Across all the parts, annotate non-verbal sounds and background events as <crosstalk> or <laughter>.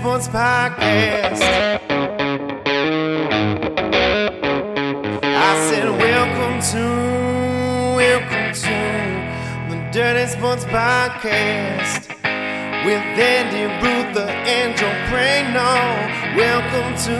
Sports Podcast. I said, Welcome to, welcome to the Dirty Sports Podcast with Andy. Welcome to,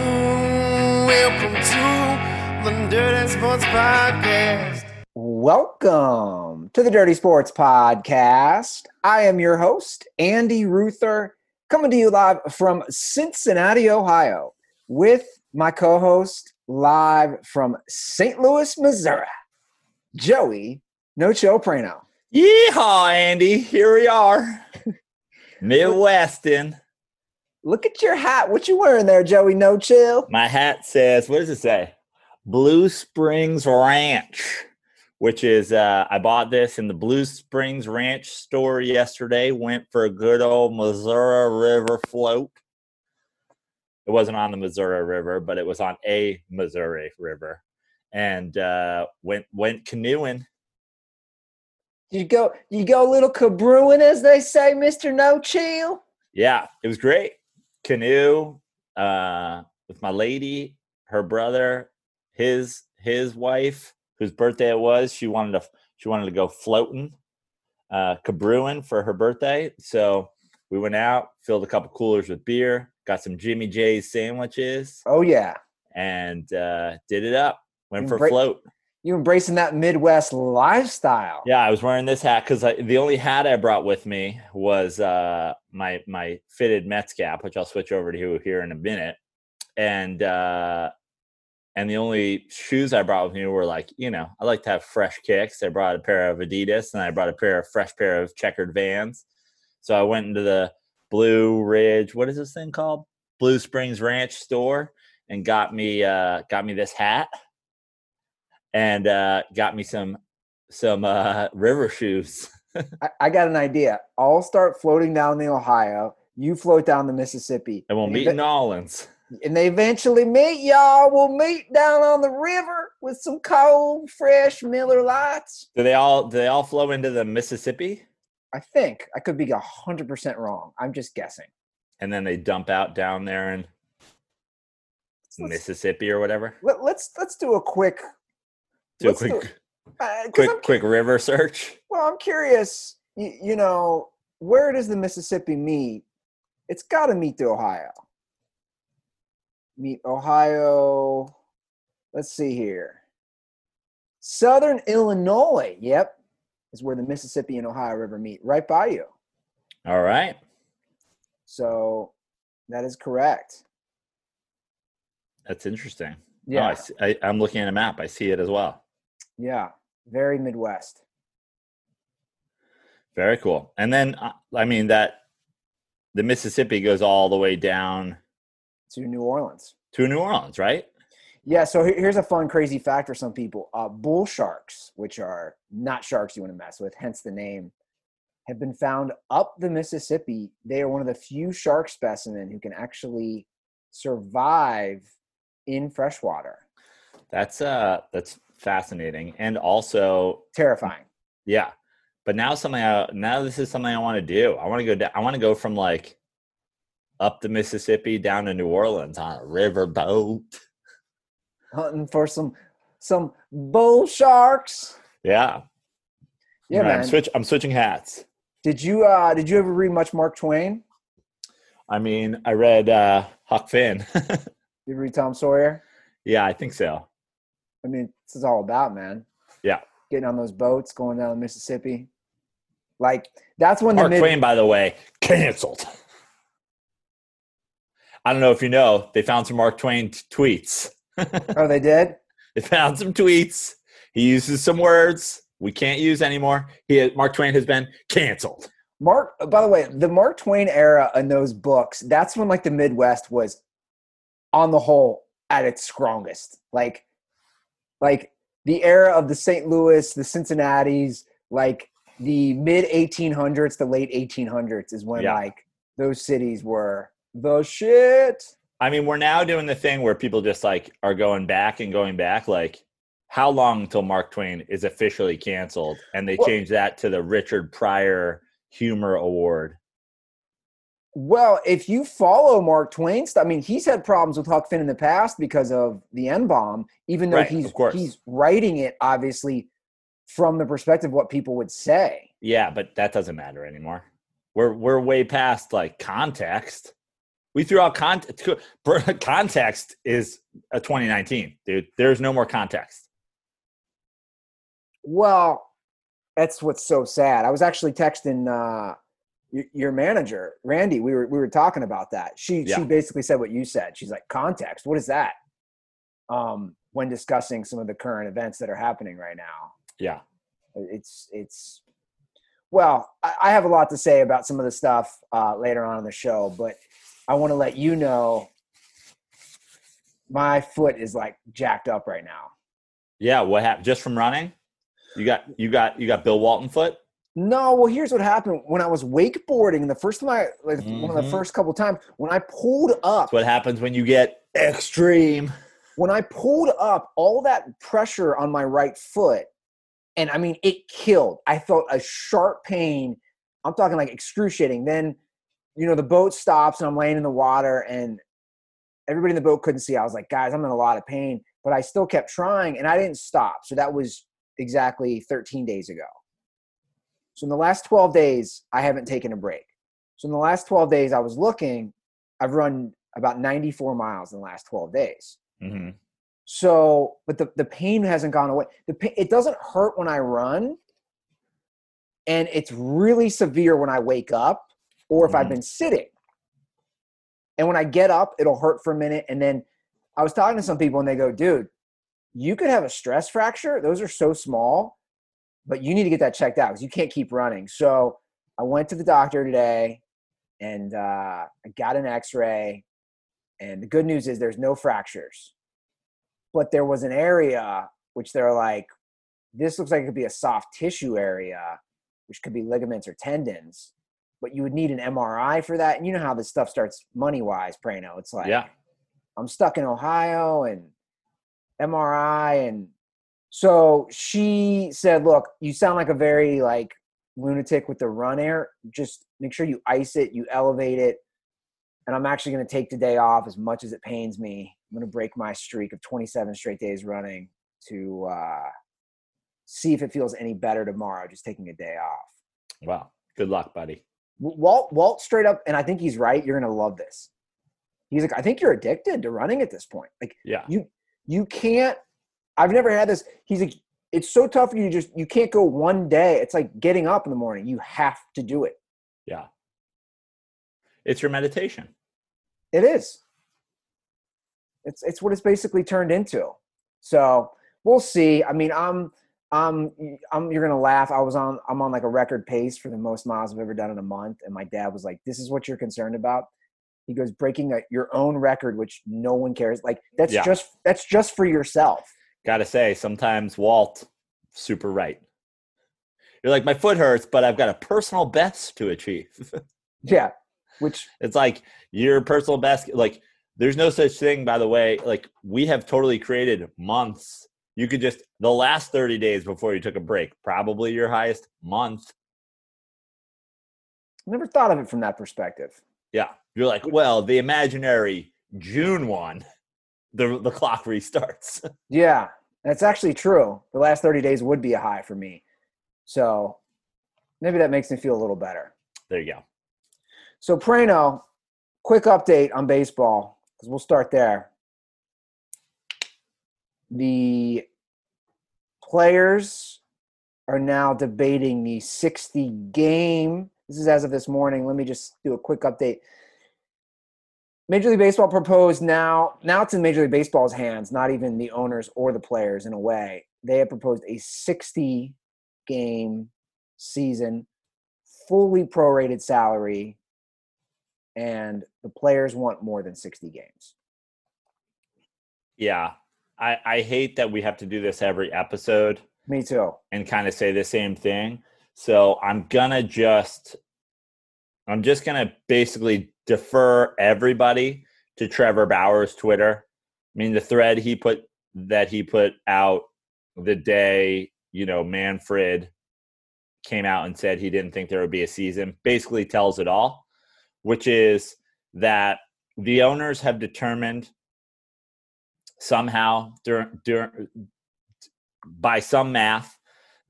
welcome to the Dirty Sports Podcast. Welcome to the Dirty Sports Podcast. I am your host, Andy Ruther, coming to you live from Cincinnati, Ohio, with my co host live from St. Louis, Missouri, Joey No Chill Prano. Yeehaw, Andy. Here we are. <laughs> Midwestern. Look at your hat. What you wearing there, Joey No Chill? My hat says, what does it say? Blue Springs Ranch, which is, uh, I bought this in the Blue Springs Ranch store yesterday. Went for a good old Missouri River float. It wasn't on the Missouri River, but it was on a Missouri River. And uh, went went canoeing. You go, you go a little cabrewing, as they say, Mister No Chill. yeah, it was great. Canoe uh, with my lady, her brother, his his wife, whose birthday it was. She wanted to she wanted to go floating, uh, cabrewing for her birthday. So we went out, filled a couple coolers with beer, got some Jimmy J's sandwiches, Oh yeah, and uh, did it up. Went for a Embra- float. you embracing that Midwest lifestyle. Yeah, I was wearing this hat because the only hat I brought with me was uh, my my fitted Mets cap, which I'll switch over to here in a minute, and uh, and the only shoes I brought with me were like you know I like to have fresh kicks. I brought a pair of Adidas and I brought a pair of fresh pair of checkered Vans. So I went into the Blue Ridge, what is this thing called? Blue Springs Ranch store, and got me uh, got me this hat, and uh, got me some some uh, <laughs> river shoes. <laughs> I, I got an idea. I'll start floating down the Ohio. You float down the Mississippi. And we'll meet in Orleans. And they eventually meet y'all. We'll meet down on the river with some cold, fresh Miller Lites. Do they all do they all flow into the Mississippi? I think I could be hundred percent wrong. I'm just guessing. And then they dump out down there in Let's- Mississippi or whatever. Let, let's let's do a quick. Do a quick uh, 'cause quick I'm, quick river search. Well, I'm curious. You, you know, where does the Mississippi meet? It's got to meet the Ohio. Meet Ohio. Let's see here. Southern Illinois. Yep, is where the Mississippi and Ohio River meet, right by you. All right. So that is correct. That's interesting. Oh, Yeah, I see, I, I'm looking at a map. I see it as well. yeah, very Midwest. Very cool. And then uh, I mean that the Mississippi goes all the way down To New Orleans. to New Orleans, right? Yeah, so here's a fun, crazy fact for some people. Uh, bull sharks, which are not sharks you want to mess with, hence the name, have been found up the Mississippi. They are one of the few shark specimen who can actually survive in freshwater. That's uh that's fascinating. And also Terrifying. Yeah, but now something. I, now this is something I want to do. I want to go. Down, I want to go from like up the Mississippi down to New Orleans on a river boat. Hunting for some some bull sharks. Yeah, Yeah, right, man. I'm switch. I'm switching hats. Did you uh did you ever read much Mark Twain? I mean, I read uh, Huck Finn. Did <laughs> you read Tom Sawyer? yeah, I think so. I mean, this is all about, man. Yeah. Getting on those boats, going down the Mississippi. Like that's when Mark the mid- Twain, by the way, canceled. <laughs> I don't know if you know, they found some Mark Twain t- tweets. Oh, they did? <laughs> They found some tweets. He uses some words we can't use anymore. He Mark Twain has been canceled. Mark, by the way, the Mark Twain era in those books, that's when like the Midwest was on the whole at its strongest. Like, like the era of the St. Louis, the Cincinnati's, like the mid 1800s, the late 1800s is when Yeah. like those cities were the shit. I mean, we're now doing the thing where people just like are going back and going back. Like, how long until Mark Twain is officially canceled? And they Well- changed that to the Richard Pryor Humor Award. Well, if you follow Mark Twain, I mean, he's had problems with Huck Finn in the past because of the N bomb, even though Right, he's he's writing it obviously from the perspective of what people would say. Yeah, but that doesn't matter anymore. We're we're way past like context. We threw out context. <laughs> Context is a 2019, dude. There's no more context. Well, that's what's so sad. I was actually texting uh, your manager, Randy. We were we were talking about that. She Yeah. she basically said what you said. She's like, context. What is that? Um, when discussing some of the current events that are happening right now. Yeah. it's it's well I, I have a lot to say about some of the stuff uh, later on in the show but i want to let you know my foot is like jacked up right now Yeah. What happened? Just from running? You got you got you got Bill Walton foot? no well here's what happened when i was wakeboarding the first time i like one of the Mhm. first couple times when i pulled up That's what happens when you get extreme. when i pulled up all that pressure on my right foot and i mean it killed i felt a sharp pain i'm talking like excruciating then you know the boat stops and i'm laying in the water and everybody in the boat couldn't see. I was like guys i'm in a lot of pain but i still kept trying and i didn't stop. So that was exactly 13 days ago. So in the last 12 days i haven't taken a break. So in the last 12 days i was looking i've run about 94 miles in the last 12 days. Hmm so, but the, the pain hasn't gone away. The pain, it doesn't hurt when I run, and it's really severe when I wake up or if I've Mhm. been sitting. And when I get up, it'll hurt for a minute, and then I was talking to some people, and they go, "Dude, you could have a stress fracture. Those are so small, but you need to get that checked out because you can't keep running." So, I went to the doctor today, and uh, I got an X-ray. And the good news is there's no fractures but there was an area which they're like, this looks like it could be a soft tissue area, which could be ligaments or tendons, but you would need an MRI for that. And you know how this stuff starts money wise, Prano. It's like, Yeah. I'm stuck in Ohio and MRI. And so she said, look, you sound like a very like lunatic with the run air. Just make sure you ice it, you elevate it. And I'm actually going to take the day off as much as it pains me. I'm going to break my streak of 27 straight days running to uh, see if it feels any better tomorrow, just taking a day off. Wow. Good luck, buddy. Walt, Walt straight up, and I think he's right. You're going to love this. He's like, I think you're addicted to running at this point. Like, Yeah. you you can't i've never had this he's like it's so tough for you just you can't go one day it's like getting up in the morning you have to do it Yeah. It's your meditation. it is it's it's what it's basically turned into so we'll see i mean i'm Um, i'm i'm um, you're gonna laugh i was on i'm on like a record pace for the most miles i've ever done in a month and my dad was like this is what you're concerned about he goes breaking a, your own record which no one cares like that's Yeah. just that's just for yourself Gotta say, sometimes Walt, super right. You're like, my foot hurts, but I've got a personal best to achieve. <laughs> yeah which it's like your personal best. Like, there's no such thing, by the way. Like, we have totally created months. You could just, the last 30 days before you took a break, probably your highest month. never thought of it from that perspective Yeah. You're like, well, the imaginary June one, the, the clock restarts. <laughs> Yeah, that's actually true. The last 30 days would be a high for me. So maybe that makes me feel a little better. there you go. So, Prano, quick update on baseball because we'll start there. The players are now debating the 60 game. This is as of this morning. Let me just do a quick update. Major League Baseball proposed now, now it's in Major League Baseball's hands, not even the owners or the players in a way. They have proposed a 60 game season, fully prorated salary, and the players want more than 60 games. Yeah. I, I hate that we have to do this every episode. Me too. and kind of say the same thing. So I'm gonna just I'm just gonna basically defer everybody to Trevor Bauer's Twitter. I mean the thread he put that he put out the day, you know, Manfred came out and said he didn't think there would be a season, basically tells it all. which is that the owners have determined somehow during, during by some math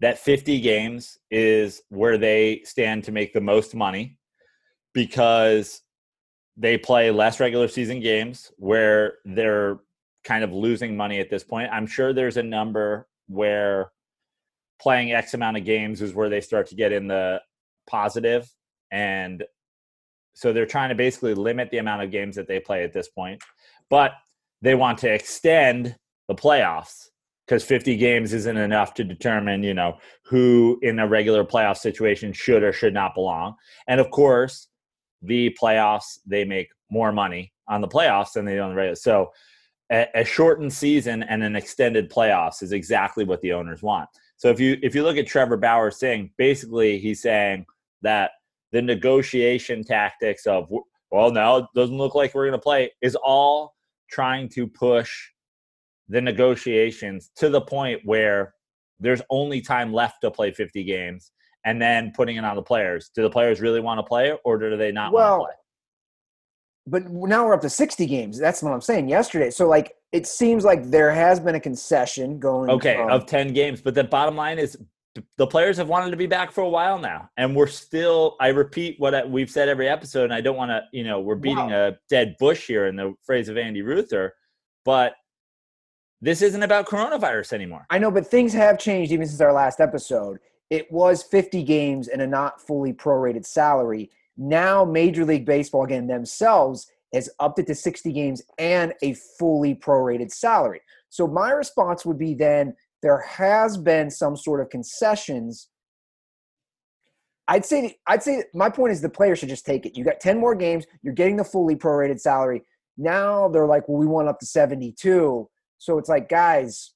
that 50 games is where they stand to make the most money because they play less regular season games where they're kind of losing money at this point. I'm sure there's a number where playing X amount of games is where they start to get in the positive and so they're trying to basically limit the amount of games that they play at this point. But they want to extend the playoffs because 50 games isn't enough to determine, you know, who in a regular playoff situation should or should not belong. And of course, the playoffs, they make more money on the playoffs than they do on the regular. So a, a shortened season and an extended playoffs is exactly what the owners want. So if you if you look at Trevor Bauer saying, basically he's saying that the negotiation tactics of well now it doesn't look like we're going to play is all trying to push the negotiations to the point where there's only time left to play 50 games and then putting it on the players. Do the players really want to play or do they not well, want to play? But now we're up to 60 games. That's what I'm saying yesterday. So, like, it seems like there has been a concession going. Okay, from, of 10 games. But the bottom line is the players have wanted to be back for a while now. And we're still, I repeat what we've said every episode. And I don't want to, you know, we're beating wow. a dead bush here in the phrase of Andy Ruther. But this isn't about coronavirus anymore. I know, but things have changed even since our last episode it was 50 games and a not fully prorated salary. Now, Major League Baseball, again, themselves has upped it to 60 games and a fully prorated salary. So, my response would be then there has been some sort of concessions. I'd say, I'd say my point is the player should just take it. You got 10 more games, you're getting the fully prorated salary. Now they're like, well, we want up to 72. So it's like, guys,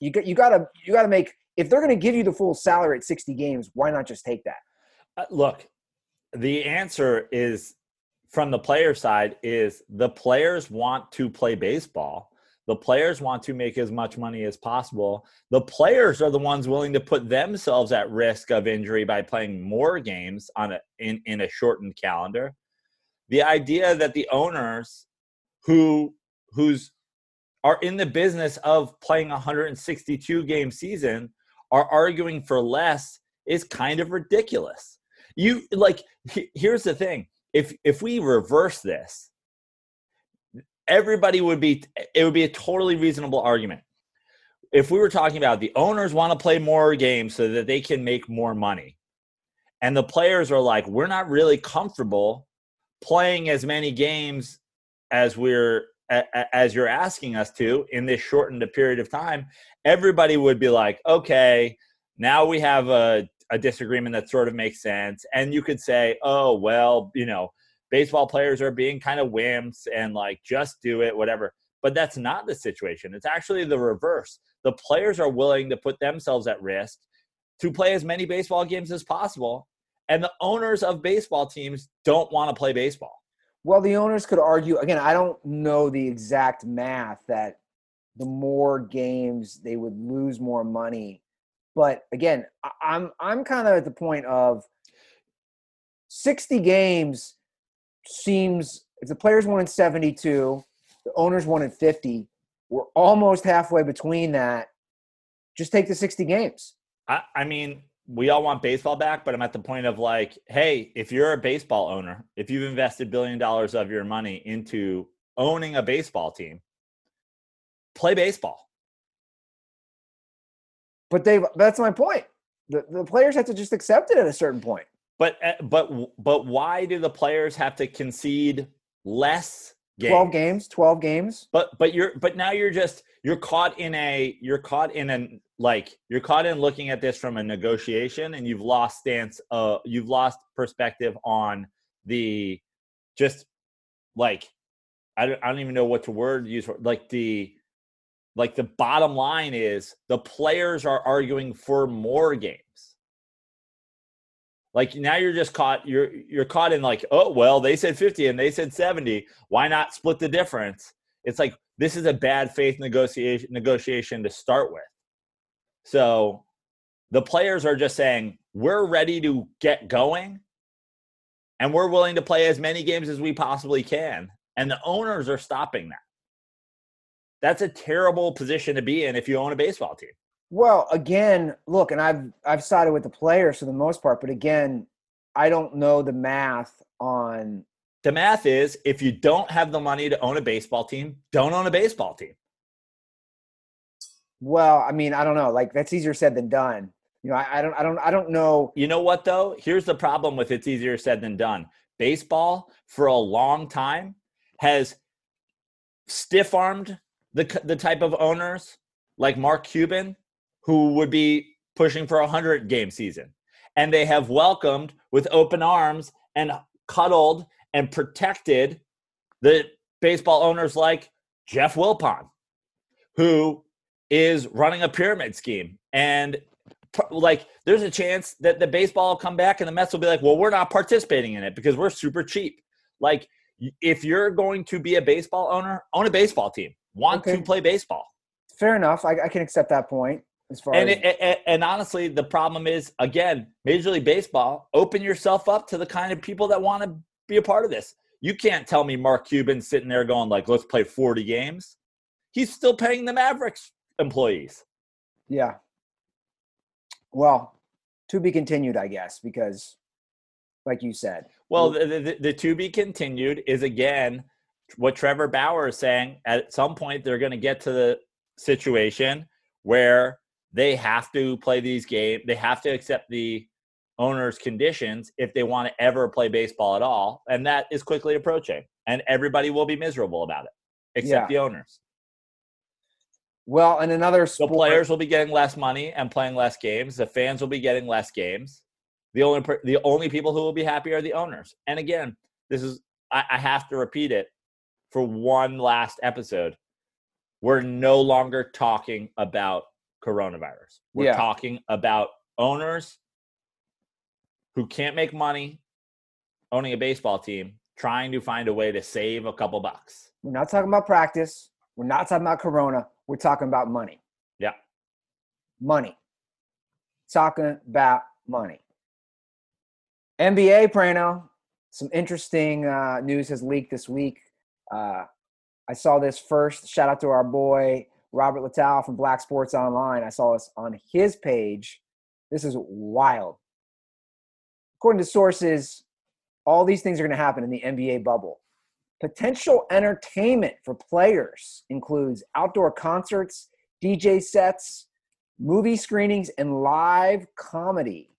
you got you gotta you gotta make if they're going to give you the full salary at 60 games, why not just take that? Uh, look, the answer is from the player side is the players want to play baseball. The players want to make as much money as possible. The players are the ones willing to put themselves at risk of injury by playing more games on a in, in a shortened calendar. The idea that the owners who whose are in the business of playing a 162 game season are arguing for less is kind of ridiculous. You like here's the thing. If if we reverse this, everybody would be it would be a totally reasonable argument. If we were talking about the owners want to play more games so that they can make more money. And the players are like, we're not really comfortable playing as many games as we're as you're asking us to in this shortened period of time, everybody would be like, okay, now we have a, a disagreement that sort of makes sense. And you could say, oh, well, you know, baseball players are being kind of wimps and like just do it, whatever. But that's not the situation. It's actually the reverse. The players are willing to put themselves at risk to play as many baseball games as possible. And the owners of baseball teams don't want to play baseball. Well, the owners could argue again. I don't know the exact math that the more games they would lose more money, but again, I'm I'm kind of at the point of sixty games seems if the players won in seventy two, the owners won in fifty. We're almost halfway between that. Just take the sixty games. I, I mean, we all want baseball back, but I'm at the point of like, hey, if you're a baseball owner, if you've invested billion dollars of your money into owning a baseball team, play baseball. But they that's my point. The, the players have to just accept it at a certain point. But eh, but but why do the players have to concede less games? 12 games, 12 games. But but you're but now you're just you're caught in a you're caught in an like you're caught in looking at this from a negotiation and you've lost stance uh you've lost perspective on the just like I don't, I don't even know what to word use for like the like the bottom line is the players are arguing for more games like now you're just caught you're you're caught in like oh well they said 50 and they said 70 why not split the difference it's like this is a bad faith negotiation negotiation to start with so the players are just saying, we're ready to get going. and we're willing to play as many games as we possibly can. And the owners are stopping that. That's a terrible position to be in if you own a baseball team. Well, again, look, and I've I've sided with the players for the most part, but again, I don't know the math on the math is if you don't have the money to own a baseball team, don't own a baseball team. Well, I mean, I don't know. Like that's easier said than done. You know, I, I don't, I don't, I don't know. You know what though? Here's the problem with it's easier said than done. Baseball for a long time has stiff armed the the type of owners like Mark Cuban who would be pushing for a hundred game season, and they have welcomed with open arms and cuddled and protected the baseball owners like Jeff Wilpon, who is running a pyramid scheme. And like, there's a chance that the baseball will come back and the Mets will be like, well, we're not participating in it because we're super cheap. Like, if you're going to be a baseball owner, own a baseball team. Want okay. to play baseball. Fair enough. I, I can accept that point. As far and, as- it, and, and honestly, the problem is again, Major League Baseball, open yourself up to the kind of people that want to be a part of this. You can't tell me Mark Cuban sitting there going like, "Let's play 40 games." He's still paying the Mavericks employees. Yeah. Well, to be continued, I guess, because, like you said. Well, the, the, the to be continued is again what Trevor Bauer is saying. At some point, they're going to get to the situation where they have to play these games. They have to accept the owners' conditions if they want to ever play baseball at all. And that is quickly approaching. And everybody will be miserable about it, except yeah. the owners. Well, and another sport, the players will be getting less money and playing less games. The fans will be getting less games. The only the only people who will be happy are the owners. And again, this is I, I have to repeat it for one last episode. We're no longer talking about coronavirus. We're yeah. talking about owners who can't make money owning a baseball team trying to find a way to save a couple bucks. We're not talking about practice. We're not talking about corona. We're talking about money. Yeah. Money. Talking about money. NBA, Prano, some interesting uh, news has leaked this week. Uh, I saw this first. Shout out to our boy Robert Littal from Black Sports Online. I saw this on his page. This is wild according to sources, all these things are going to happen in the NBA bubble. Potential entertainment for players includes outdoor concerts, DJ sets, movie screenings, and live comedy.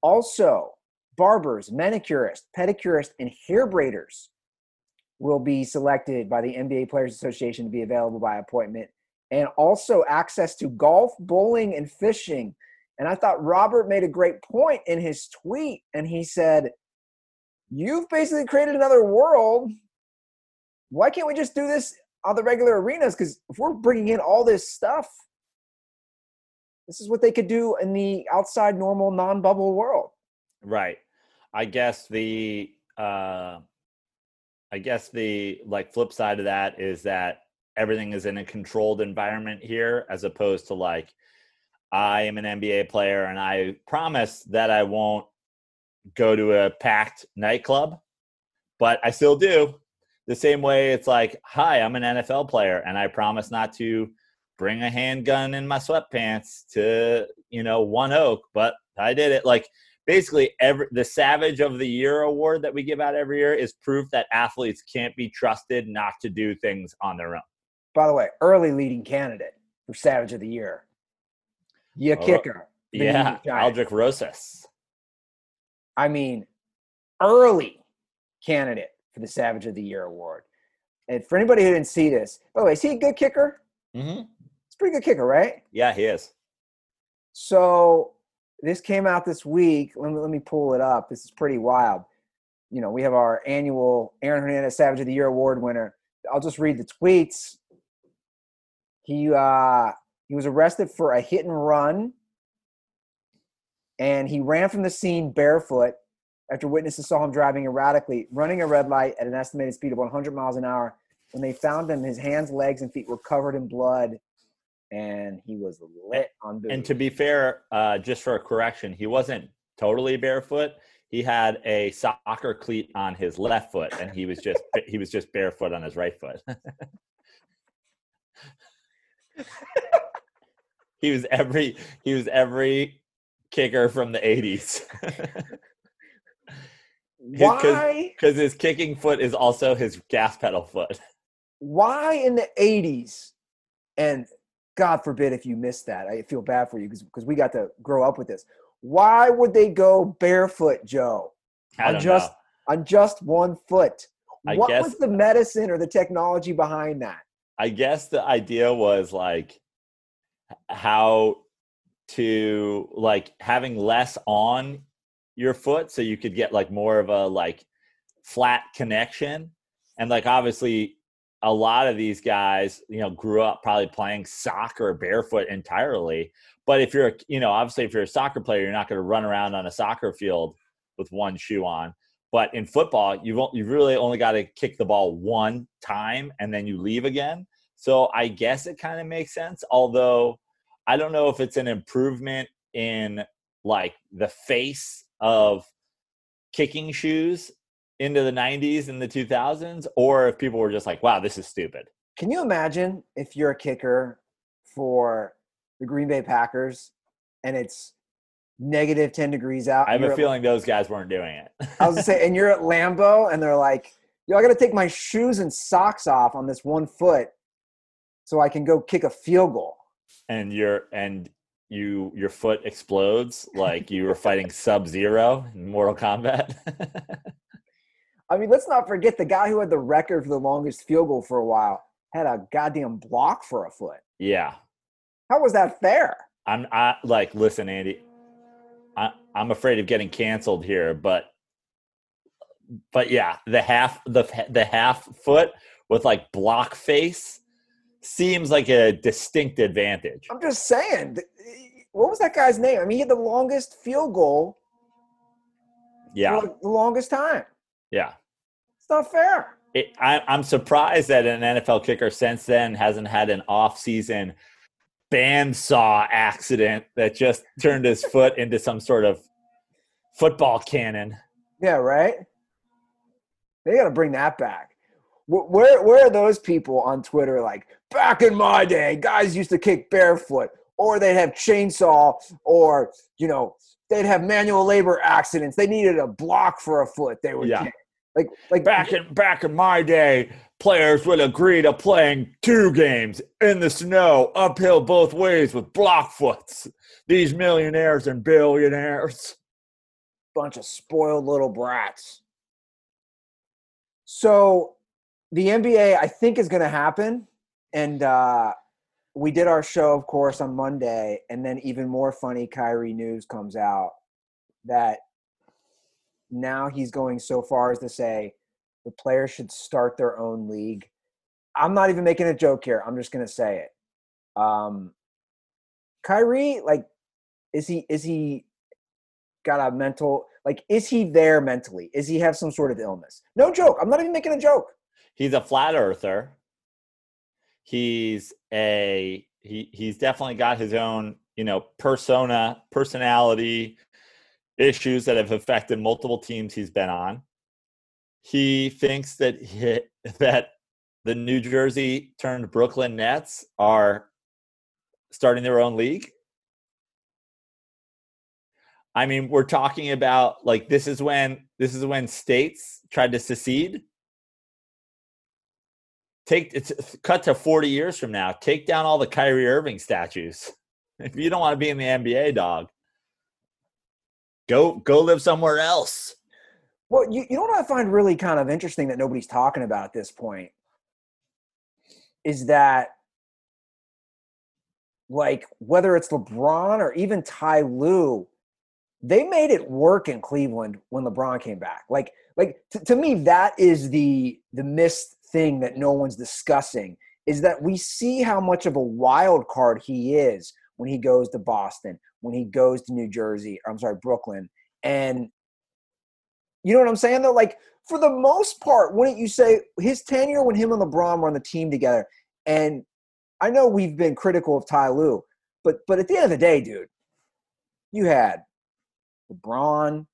Also, barbers, manicurists, pedicurists, and hair braiders will be selected by the NBA Players Association to be available by appointment. And also access to golf, bowling, and fishing and I thought Robert made a great point in his tweet. And he said, You've basically created another world. Why can't we just do this on the regular arenas? Because if we're bringing in all this stuff, this is what they could do in the outside normal non bubble world. Right. I guess the, uh, I guess the like flip side of that is that everything is in a controlled environment here as opposed to like I am an NBA player and I promise that I won't go to a packed nightclub, but I still do. The same way it's like, hi, I'm an NFL player and I promise not to bring a handgun in my sweatpants to, you know, One Oak, but I did it. Like basically every the Savage of the Year award that we give out every year is proof that athletes can't be trusted not to do things on their own. By the way, early leading candidate for Savage of the Year your oh, kicker. Yeah, Aldrick Rosas. I mean, early candidate for the Savage of the Year award. And for anybody who didn't see this, by the way, is he a good kicker? Mm-hmm. It's pretty good kicker, right? Yeah, he is. So this came out this week. Let me let me pull it up. This is pretty wild. You know, we have our annual Aaron Hernandez Savage of the Year award winner. I'll just read the tweets. He uh he was arrested for a hit and run, and he ran from the scene barefoot after witnesses saw him driving erratically, running a red light at an estimated speed of 100 miles an hour. When they found him, his hands, legs, and feet were covered in blood, and he was lit on booze. And to be fair, uh, just for a correction, he wasn't totally barefoot. he had a soccer cleat on his left foot, and he was just he was just barefoot on his right foot. <laughs> <laughs> he was every he was every kicker from the 80s. <laughs> Why? Because his kicking foot is also his gas pedal foot. Why in the 80s? And God forbid if you missed that. I feel bad for you because we got to grow up with this. Why would they go barefoot, Joe? I on just know. on just one foot. I what guess- was the medicine or the technology behind that? I guess the idea was like how to like having less on your foot so you could get like more of a like flat connection. And like obviously a lot of these guys you know grew up probably playing soccer barefoot entirely. But if you're you know obviously if you're a soccer player you're not going to run around on a soccer field with one shoe on but in football you've you've really only got to kick the ball one time and then you leave again. So i guess it kind of makes sense although i don't know if it's an improvement in like the face of kicking shoes into the 90s and the 2000s or if people were just like wow this is stupid. Can you imagine if you're a kicker for the Green Bay Packers and it's negative 10 degrees out? i have a feeling those guys weren't doing it I was gonna say, and you're at <laughs> Lambeau and they're like, yo, I gotta take my shoes and socks off on this one foot so I can go kick a field goal. and you're and you your foot explodes like you were fighting <laughs> sub zero in mortal kombat I mean, let's not forget the guy who had the record for the longest field goal for a while had a goddamn block for a foot. yeah How was that fair? I'm I like listen, Andy. I I'm afraid of getting canceled here, but but yeah, the half the the half foot with like block face seems like a distinct advantage. I'm just saying. What was that guy's name? I mean, he had the longest field goal Yeah, for the longest time. yeah. It's not fair. It, I, I'm surprised that an NFL kicker since then hasn't had an off-season bandsaw accident that just turned his foot into some sort of football cannon. Yeah, right. They got to bring that back. Where where are those people on Twitter like back in my day, guys used to kick barefoot, or they'd have chainsaw, or you know they'd have manual labor accidents. They needed a block for a foot. They would Yeah. kick. like like back in back in my day, players would agree to playing two games in the snow, uphill both ways with block foots. These millionaires and billionaires. bunch of spoiled little brats. So the NBA, I think, is going to happen. And uh, we did our show, of course, on Monday. And then, even more funny, Kyrie news comes out that now he's going so far as to say the players should start their own league. I'm not even making a joke here. I'm just going to say it. Um, Kyrie, like, is he is he got a mental like is he there mentally is he have some sort of illness no joke i'm not even making a joke He's a flat earther. He's a he he's definitely got his own, you know, persona, personality issues that have affected multiple teams he's been on. He thinks that he, <laughs> that the New Jersey turned Brooklyn Nets are starting their own league. I mean, we're talking about like this is when this is when states tried to secede. Take it's cut to 40 years from now. Take down all the Kyrie Irving statues. <laughs> If you don't want to be in the NBA, dog, go go live somewhere else. Well you, you know what i find really kind of interesting that nobody's talking about at this point? Is that like whether it's lebron or even ty Lue, they made it work in cleveland when lebron came back. Like like to, to me that is the the missed thing that no one's discussing is that we see how much of a wild card he is when he goes to boston when he goes to new jersey i'm sorry brooklyn and you know what i'm saying though like for the most part wouldn't you say his tenure when him and lebron were on the team together and i know we've been critical of ty Lue, but but at the end of the day dude you had lebron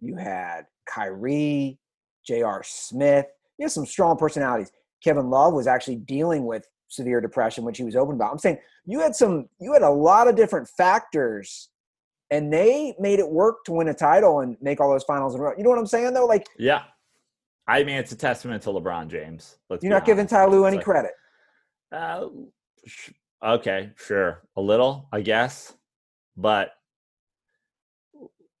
You had Kyrie, J.R. Smith. You had some strong personalities. Kevin Love was actually dealing with severe depression, which he was open about. I'm saying you had some, you had a lot of different factors, and they made it work to win a title and make all those finals in a row. You know what I'm saying though? Like, Yeah. I mean, it's a testament to LeBron James. Let's you're not giving. Ty Lue any like, credit. Uh, sh- okay, sure, a little, I guess, but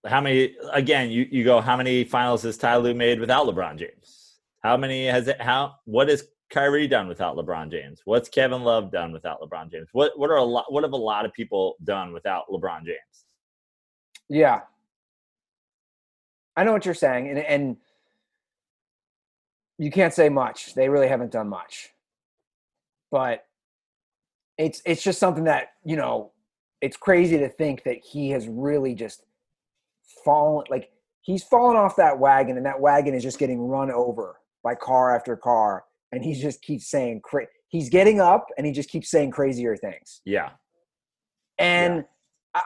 how many? Again, you you go. How many finals has Ty Lue made without LeBron James? How many has it? How what has Kyrie done without LeBron James? What's Kevin Love done without LeBron James? What what are a lot? What have a lot of people done without LeBron James? Yeah. I know what you're saying, and and you can't say much. They really haven't done much. But it's it's just something that, you know, it's crazy to think that he has really just fallen like he's fallen off that wagon and that wagon is just getting run over by car after car and he just keeps saying cra- he's getting up and he just keeps saying crazier things. Yeah, And I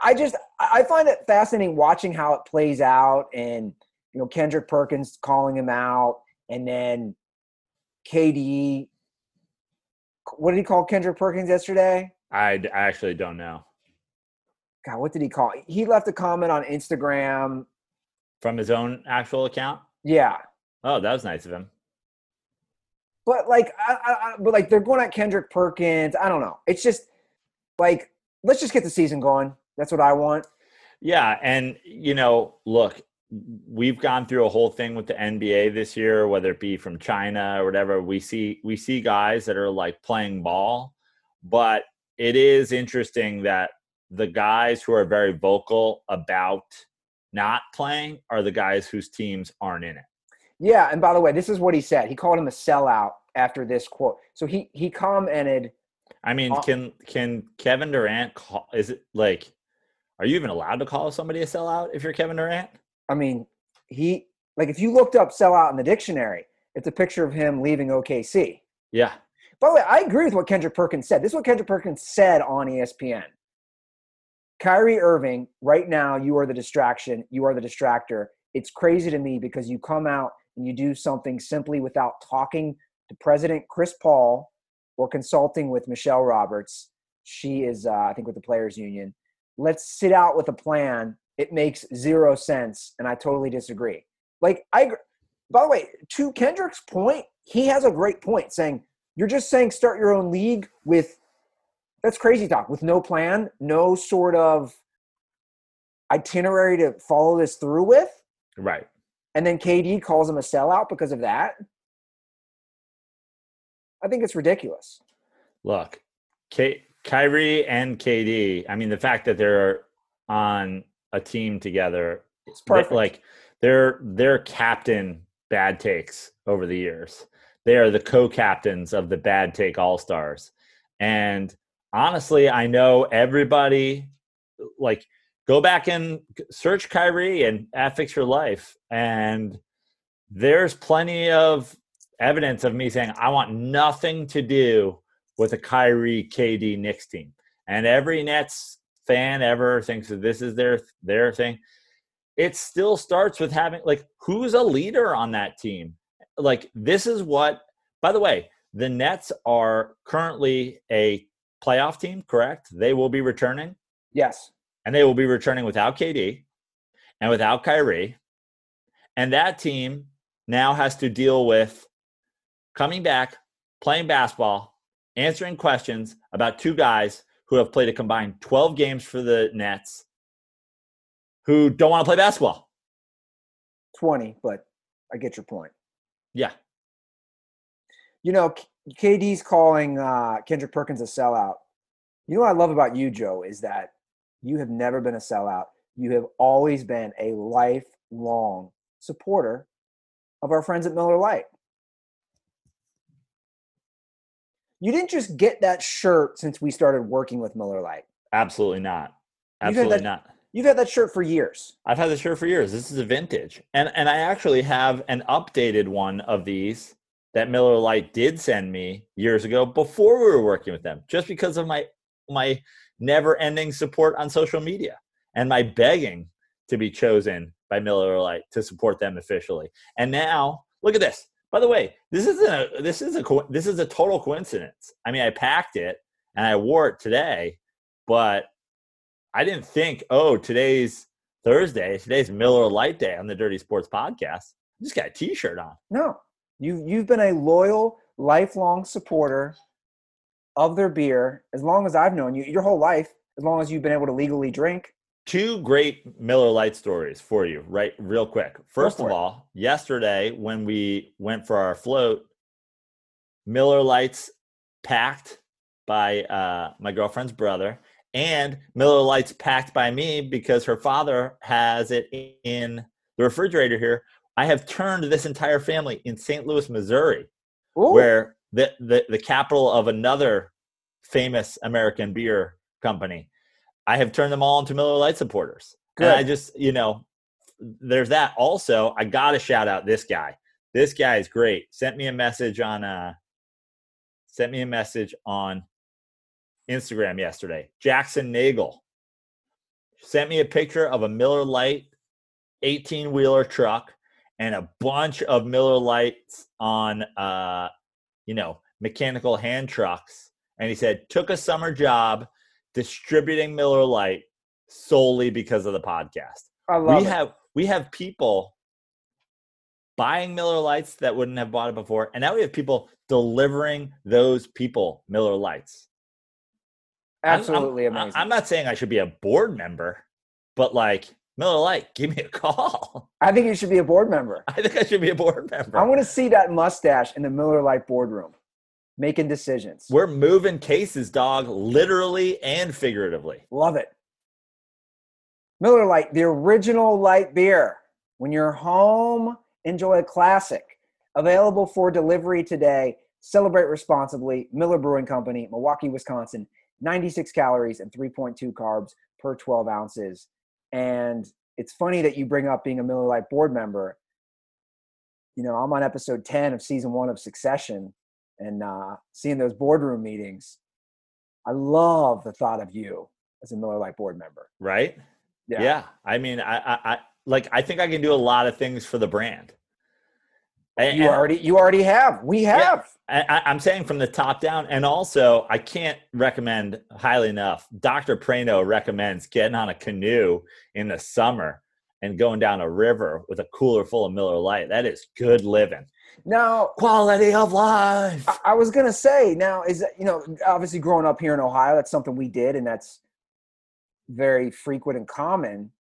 I just I find it fascinating watching how it plays out and you know Kendrick Perkins calling him out and then KD what did he call Kendrick Perkins yesterday? I actually don't know God, what did he call? He left a comment on Instagram. from his own actual account. Yeah. Oh, that was nice of him. But like I, I, I but like they're going at Kendrick Perkins. I don't know. It's just like let's just get the season going. That's what I want. Yeah, and you know, look, we've gone through a whole thing with the NBA this year, whether it be from China or whatever. We see we see guys that are like playing ball, but it is interesting that the guys who are very vocal about not playing are the guys whose teams aren't in it. Yeah, and by the way, this is what he said. He called him a sellout after this quote. So he he commented I mean, can can Kevin Durant call is it like are you even allowed to call somebody a sellout if you're Kevin Durant? I mean, he like if you looked up sellout in the dictionary, it's a picture of him leaving OKC. Yeah. By the way, I agree with what Kendrick Perkins said. This is what Kendrick Perkins said on ESPN. Kyrie Irving, right now, you are the distraction. You are the distractor. It's crazy to me because you come out and you do something simply without talking to President Chris Paul or consulting with Michelle Roberts. She is, uh, I think, with the Players Union. Let's sit out with a plan. It makes zero sense, and I totally disagree. Like, I, by the way, to Kendrick's point, he has a great point saying, you're just saying start your own league with that's crazy talk with no plan, no sort of itinerary to follow this through with. Right. And then KD calls him a sellout because of that. I think it's ridiculous. Look, K- Kyrie and KD. I mean, the fact that they're on a team together, It's they- perfect. like they're they're captain bad takes over the years. They are the co-captains of the bad take all stars, and honestly, I know everybody. Like, go back and search Kyrie and affix Your Life, and there's plenty of evidence of me saying I want nothing to do with a Kyrie KD Knicks team. And every Nets fan ever thinks that this is their their thing. It still starts with having like who's a leader on that team. Like this is what by the way, the Nets are currently a playoff team, correct? They will be returning yes. and they will be returning without KD and without Kyrie. And that team now has to deal with coming back, playing basketball, answering questions about two guys who have played a combined 12 games for the Nets who don't want to play basketball. 20, but I get your point. Yeah. You know, KD's calling uh, Kendrick Perkins a sellout. You know what I love about you, Joe, is that you have never been a sellout. You have always been a lifelong supporter of our friends at Miller Lite. You didn't just get that shirt since we started working with Miller Lite. Absolutely not. You've Absolutely that- not. You've had that shirt for years. I've had this shirt for years. This is a vintage. And and I actually have an updated one of these that Miller Lite did send me years ago before we were working with them, just because of my my never-ending support on social media and my begging to be chosen by Miller Lite to support them officially. And now, look at this. By the way, this isn't a this is a this is a total coincidence. I mean, I packed it and I wore it today, but I didn't think, oh, today's Thursday, today's Miller Lite Day on the Dirty Sports Podcast. I just got a T-shirt on. No, you you've been a loyal, lifelong supporter of their beer as long as I've known you. Your whole life, as long as you've been able to legally drink. Two great Miller Lite stories for you, right? Real quick. First of it. all, yesterday when we went for our float, Miller Lites packed by uh, my girlfriend's brother, and Miller Lites packed by me because her father has it in the refrigerator here. I have turned this entire family in St. Louis, Missouri, Ooh, where the, the the capital of another famous American beer company. I have turned them all into Miller Lite supporters. And I just, you know, there's that. Also, I got to shout out this guy. This guy is great. Sent me a message on uh sent me a message on Instagram yesterday. Jackson Nagel sent me a picture of a Miller Lite 18 wheeler truck and a bunch of Miller Lites on uh you know, mechanical hand trucks. And he said, took a summer job distributing Miller Lite solely because of the podcast. I love We it. have we have people buying Miller Lites that wouldn't have bought it before, and now we have people delivering those people Miller Lites. I'm- I'm- Absolutely I'm, amazing. I'm not saying I should be a board member, but like Miller Lite, <laughs> give me a call. I think you should be a board member. I think I should be a board member. I want to see that mustache in the Miller Lite boardroom, making decisions. We're moving cases, dog, literally and figuratively. Love it. Miller Lite, the original light beer. When you're home, enjoy a classic. Available for delivery today. Celebrate responsibly. Miller Brewing Company, Milwaukee, Wisconsin. 96 calories and 3.2 carbs per 12 ounces. And it's funny that you bring up being a Miller Lite board member. You know, I'm on episode 10 of season one of Succession and uh, seeing those boardroom meetings. I love the thought of you as a Miller Lite board member. Right? Yeah. Yeah. I mean, I, I, I like. I think I can do a lot of things for the brand. And- You already you already have. We have. I, I- I'm saying from the top down, and also I can't recommend highly enough. Dr. Prano recommends getting on a canoe in the summer and going down a river with a cooler full of Miller Lite. That is good living, Now, quality of life. I, I was gonna say, now is that you know, obviously growing up here in Ohio, that's something we did, and that's very frequent and common.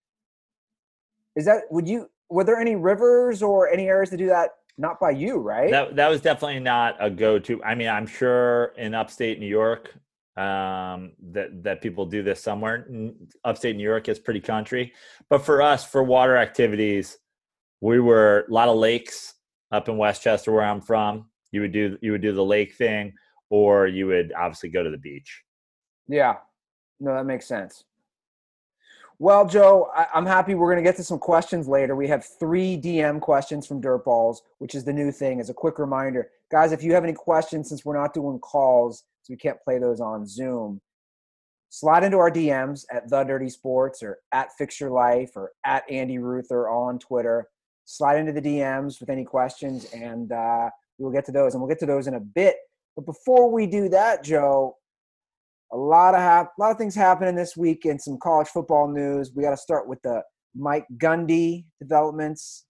Is that would you were there any rivers or any areas to do that? Not by you, right? That that was definitely not a go-to. I mean, I'm sure in upstate New York um, that that people do this somewhere. N- Upstate New York is pretty country, but for us, for water activities, we were a lot of lakes up in Westchester, where I'm from. You would do you would do the lake thing, or you would obviously go to the beach. Yeah. No, that makes sense. Well, Joe, I, I'm happy we're going to get to some questions later. We have three DM questions from Dirtballs, which is the new thing. As a quick reminder, guys, if you have any questions, since we're not doing calls, so we can't play those on Zoom, slide into our DMs at The Dirty Sports or at Fix Your Life or at Andy Ruther on Twitter. Slide into the DMs with any questions, and uh, we'll get to those. And we'll get to those in a bit. But before we do that, Joe, a lot of hap- a lot of things happening this week in some college football news. We got to start with the Mike Gundy developments,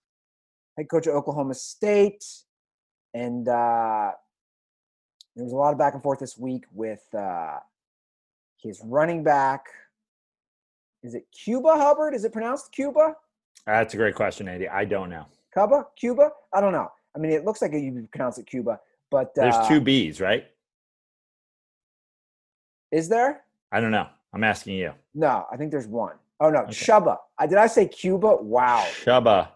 head coach of Oklahoma State, and uh, there was a lot of back and forth this week with uh, his running back. Is it Cuba Hubbard? Is it pronounced Cuba? That's a great question, Andy. I don't know. Cuba? Cuba? I don't know. I mean, it looks like you pronounce it Cuba, but There's uh, two B's, right? Is there? I don't know. I'm asking you. No, I think there's one. Oh no, Okay. Chuba. I did I say Cuba? Wow. Chuba.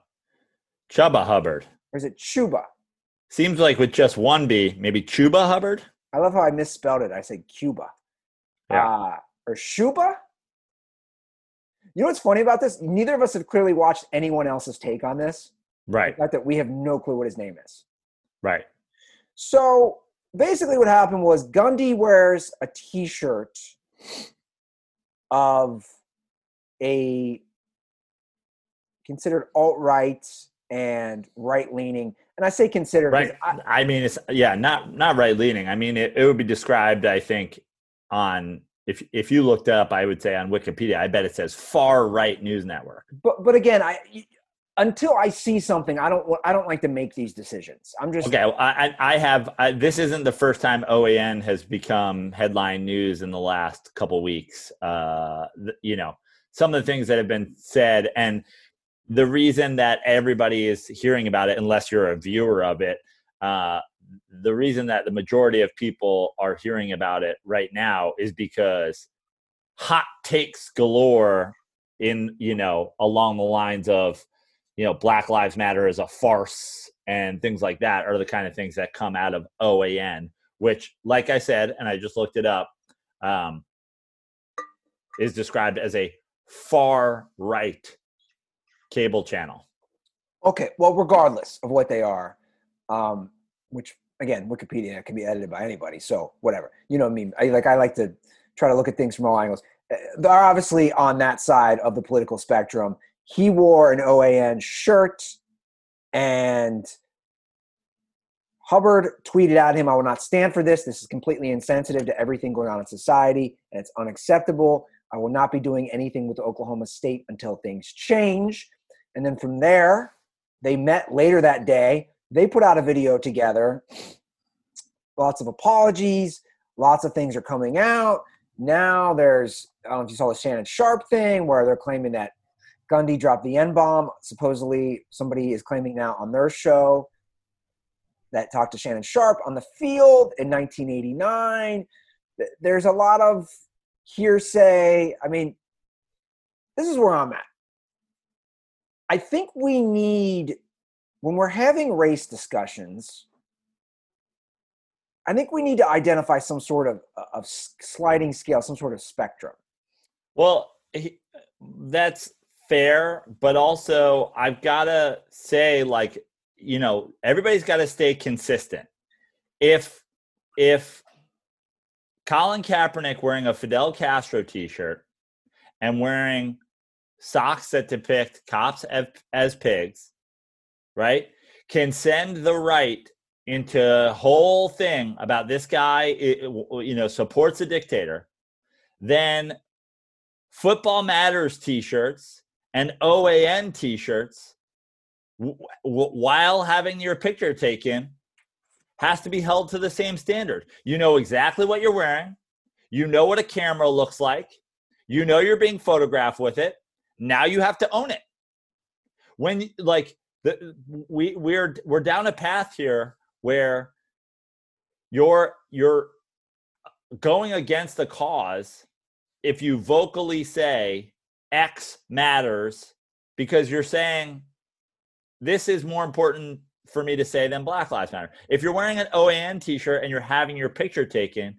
Chuba Hubbard. Or is it Chuba? Seems like with just one B, maybe Chuba Hubbard. I love how I misspelled it. I said Cuba. Yeah. Uh, or Shuba? You know what's funny about this? Neither of us have clearly watched anyone else's take on this. Right, The fact that we have no clue what his name is. right. So basically, what happened was Gundy wears a T-shirt of a. considered alt right and right leaning. And I say considered. Right. I, I mean, it's yeah, not not right leaning. I mean, it, it would be described. I think on if if you looked up, I would say on Wikipedia. I bet it says far right news network. but but again, I until I see something, I don't I don't like to make these decisions. I'm just Okay, well, I I I have. I, this isn't the first time OAN has become headline news in the last couple weeks. Uh, th- you know, some of the things that have been said, and the reason that everybody is hearing about it, unless you're a viewer of it, uh, the reason that the majority of people are hearing about it right now is because hot takes galore in you know along the lines of you know black lives matter is a farce and things like that are the kind of things that come out of oan which like i said and i just looked it up um, is described as a far right cable channel. Okay, well, regardless of what they are, um, which again, Wikipedia can be edited by anybody, so whatever. You know what I mean? I like I like to try to look at things from all angles. Uh, They're obviously on that side of the political spectrum. He wore an OAN shirt, and Hubbard tweeted at him, "I will not stand for this. This is completely insensitive to everything going on in society, and it's unacceptable. I will not be doing anything with Oklahoma State until things change." And then from there, they met later that day. They put out a video together. Lots of apologies. Lots of things are coming out. Now there's, I don't know if you saw the Shannon Sharpe thing where they're claiming that Gundy dropped the N bomb. Supposedly, somebody is claiming now on their show that talked to Shannon Sharpe on the field in 1989. There's a lot of hearsay. I mean, this is where I'm at. I think we need, when we're having race discussions, I think we need to identify some sort of, uh, of sliding scale, some sort of spectrum. Well, he, that's fair, but also I've got to say, like, you know, everybody's got to stay consistent. If if Colin Kaepernick wearing a Fidel Castro T-shirt and wearing socks that depict cops as pigs, right, can send the right into whole thing about this guy, you know, supports a dictator, then football matters t-shirts and oan t-shirts while having your picture taken has to be held to the same standard. You know exactly what you're wearing. You know what a camera looks like. You know you're being photographed with it. Now you have to own it. When like the we we're we're down a path here where you're you're going against the cause if you vocally say X matters because you're saying this is more important for me to say than Black Lives Matter. If you're wearing an OAN t shirt and you're having your picture taken,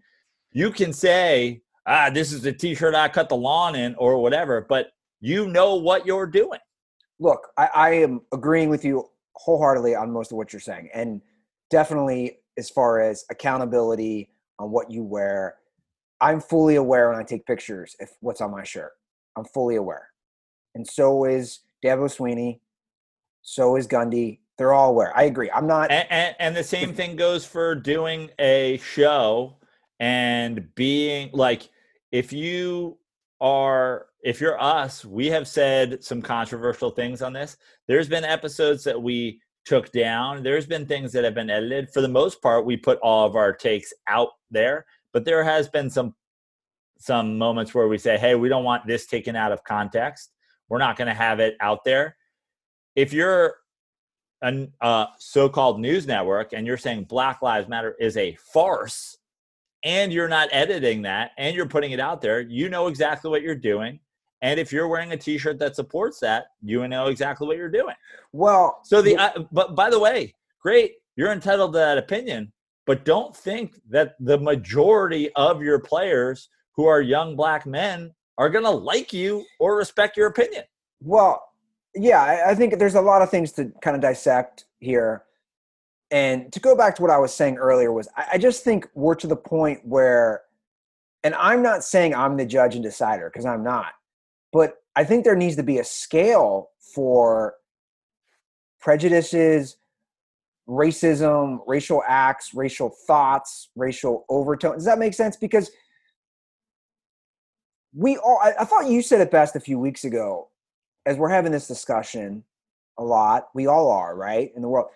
you can say, ah, this is the t shirt I cut the lawn in or whatever, but you know what you're doing. Look, I, I am agreeing with you wholeheartedly on most of what you're saying. And definitely as far as accountability on what you wear, I'm fully aware when I take pictures if what's on my shirt. I'm fully aware. And so is Dabo Swinney. So is Gundy. They're all aware. I agree. I'm not And, and, and the same thing goes for doing a show and being like, if you are, if you're us, we have said some controversial things on this. There's been episodes that we took down. There's been things that have been edited. For the most part, we put all of our takes out there, but there has been some some moments where we say, "Hey, we don't want this taken out of context. We're not going to have it out there." If you're a uh, so-called news network and you're saying black lives matter is a farce and you're not editing that and you're putting it out there you know exactly what you're doing and if you're wearing a t-shirt that supports that you know exactly what you're doing well. so the uh, but by the way great you're entitled to that opinion but don't think that the majority of your players who are young black men are going to like you or respect your opinion Well, yeah, I, I think there's a lot of things to kind of dissect here. And to go back to what I was saying earlier was I, I just think we're to the point where, and I'm not saying I'm the judge and decider because I'm not, but I think there needs to be a scale for prejudices, racism, racial acts, racial thoughts, racial overtones. Does that make sense? Because we all, I, I thought you said it best a few weeks ago as we're having this discussion a lot. We all are, right? In the world.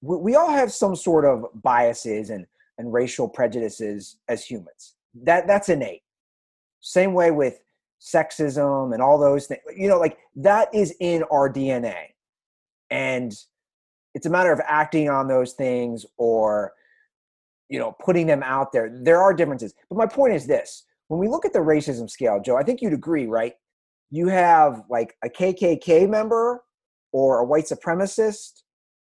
We, we all have some sort of biases and, and racial prejudices as humans. That that's innate. Same way with sexism and all those things. You know, like that is in our DNA. And it's a matter of acting on those things or you know putting them out there there are differences but my point is this when we look at the racism scale joe i think you'd agree right you have like a kkk member or a white supremacist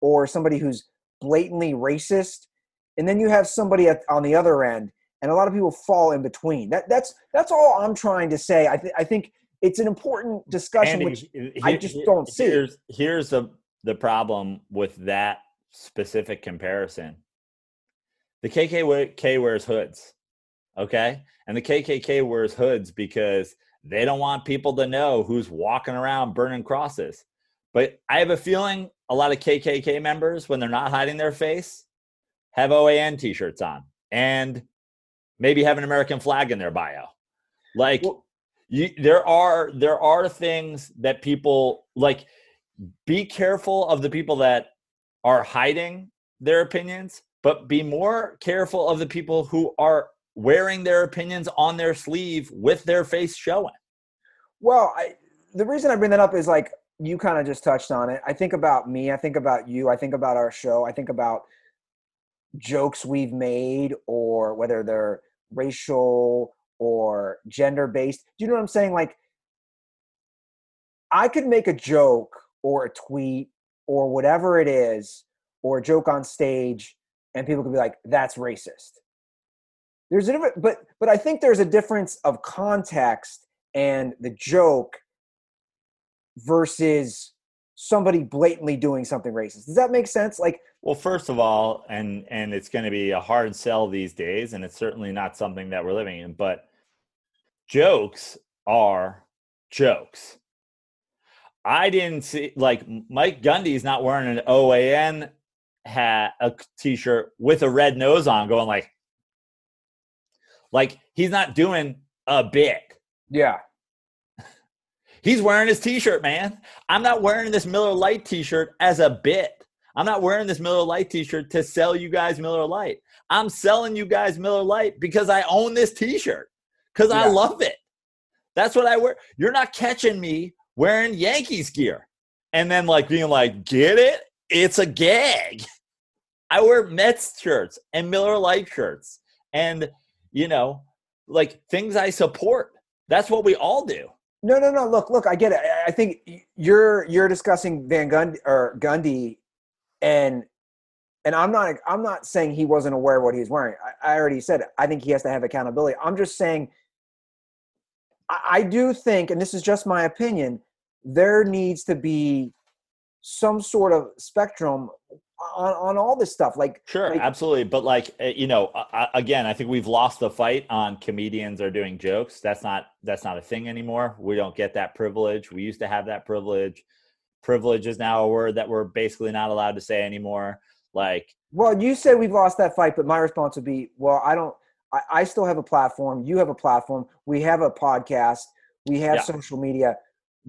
or somebody who's blatantly racist and then you have somebody at, on the other end and a lot of people fall in between. That that's that's all i'm trying to say. I, th- I think it's an important discussion Andy, which here- i just don't see. Here's here's the the problem with that specific comparison. The KKK wears hoods, okay, and the KKK wears hoods because they don't want people to know who's walking around burning crosses. But I have a feeling a lot of KKK members, when they're not hiding their face, have OAN T-shirts on. And maybe have an American flag in their bio. Like Well- you, there are there are things that people like be careful of the people that are hiding their opinions, but be more careful of the people who are wearing their opinions on their sleeve with their face showing. Well, I, the reason I bring that up is like you kind of just touched on it. I think about me. I think about you. I think about our show. I think about jokes we've made, or whether they're racial or gender based. Do you know what I'm saying? Like, I could make a joke or a tweet or whatever it is, or a joke on stage, and people could be like, "That's racist." There's a different, but but I think there's a difference of context and the joke versus somebody blatantly doing something racist. Does that make sense? Like, Well, first of all, and and it's going to be a hard sell these days, and it's certainly not something that we're living in. But jokes are jokes. I didn't see like Mike Gundy's not wearing an OAN hat, a t-shirt with a red nose on, going like, like he's not doing a bit. yeah, He's wearing his t-shirt, man. I'm not wearing this Miller Lite t-shirt as a bit. I'm not wearing this Miller Lite t-shirt to sell you guys Miller Lite. I'm selling you guys Miller Lite because I own this t-shirt. Cuz I love it. That's what I wear. You're not catching me wearing Yankees gear and then like being like, "Get it? It's a gag." I wear Mets shirts and Miller Lite shirts and you know, like things I support. That's what we all do. no, no, no. Look, look. I get it. I- I think you're you're discussing Van Gundy or Gundy, and and I'm not I'm not saying he wasn't aware of what he was wearing. I, I already said it. I think he has to have accountability. I'm just saying. I, I do think, and this is just my opinion, there needs to be some sort of spectrum on on all this stuff. Like Sure, Like- absolutely. But like uh, you know, uh, again, I think we've lost the fight on comedians are doing jokes. That's not that's not a thing anymore. We don't get that privilege. We used to have that privilege. Privilege is now a word that we're basically not allowed to say anymore. Like Well, you said we've lost that fight, but my response would be, well, I don't. I, I still have a platform. You have a platform. We have a podcast. We have Yeah. social media.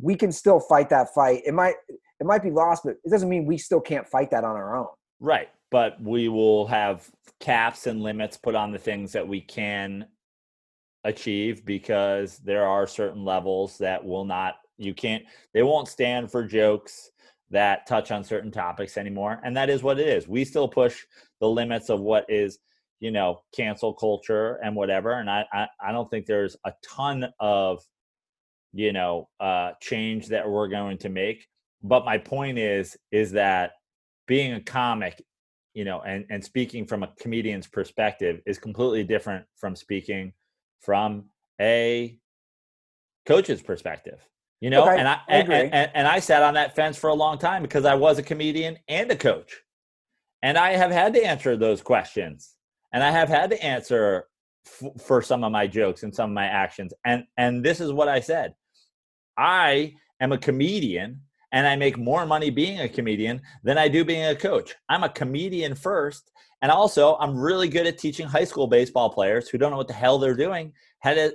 We can still fight that fight. It might it might be lost, but it doesn't mean we still can't fight that on our own. Right. But we will have caps and limits put on the things that we can achieve because there are certain levels that will not, you can't, they won't stand for jokes that touch on certain topics anymore. And that is what it is. We still push the limits of what is, you know, cancel culture and whatever. And I, I, I don't think there's a ton of, you know, uh, change that we're going to make. But my point is, is that being a comic you know and and speaking from a comedian's perspective is completely different from speaking from a coach's perspective you know Okay, and i, I and, and, and i sat on that fence for a long time because i was a comedian and a coach and i have had to answer those questions and i have had to answer f- for some of my jokes and some of my actions and and this is what i said i am a comedian and I make more money being a comedian than I do being a coach. I'm a comedian first. And also, I'm really good at teaching high school baseball players who don't know what the hell they're doing how to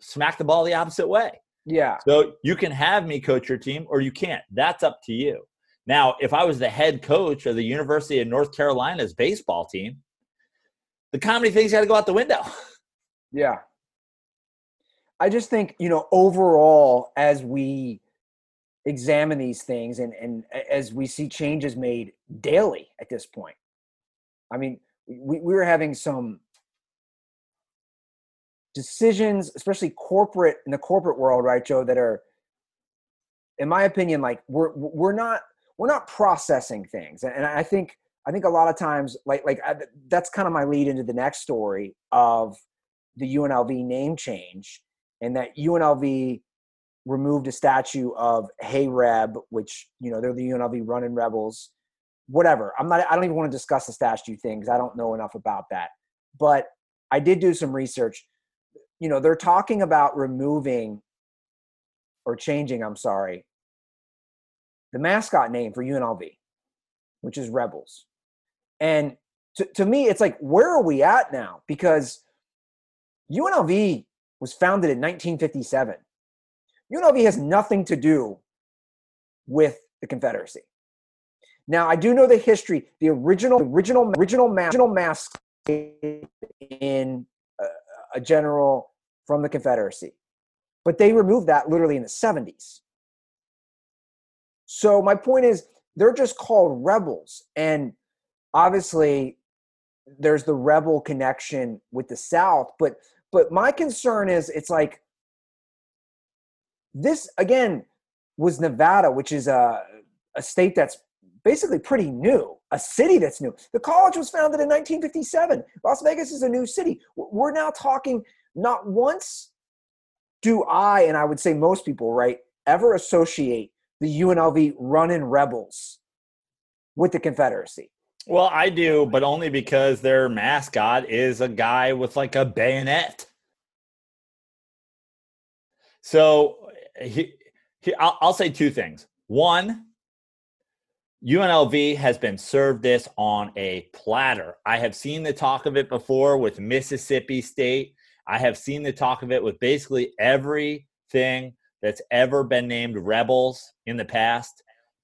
smack the ball the opposite way. Yeah. So you can have me coach your team or you can't. That's up to you. Now, if I was the head coach of the University of North Carolina's baseball team, the comedy thing's got to go out the window. <laughs> Yeah. I just think, you know, overall, as we examine these things and, and as we see changes made daily at this point, I mean, we, we were having some decisions, especially corporate in the corporate world, right, Joe, that are, in my opinion, like we're we're not we're not processing things, and I think I think a lot of times, like like I, that's kind of my lead into the next story of the UNLV name change, and that UNLV removed a statue of Hey Reb, which you know they're the UNLV running rebels. Whatever. I'm not. I don't even want to discuss the statue thing because I don't know enough about that. But I did do some research you know they're talking about removing or changing i'm sorry the mascot name for unlv which is rebels. And to, to me it's like where are we at now? Because unlv was founded in 1957 unlv has nothing to do with the confederacy. Now i do know the history the original original original original mask in uh, a general from the Confederacy. But they removed that literally in the 70s. So my point is, they're just called rebels. And obviously, there's the rebel connection with the South. But but my concern is it's like this again was Nevada, which is a, a state that's basically pretty new, a city that's new. The college was founded in 1957. Las Vegas is a new city. We're now talking not once do I, and I would say most people, right, ever associate the UNLV running rebels with the Confederacy. Well, I do, but only because their mascot is a guy with like a bayonet. So he, he, I'll, I'll say two things. One, UNLV has been served this on a platter. I have seen the talk of it before with Mississippi State I have seen the talk of it with basically everything that's ever been named Rebels in the past.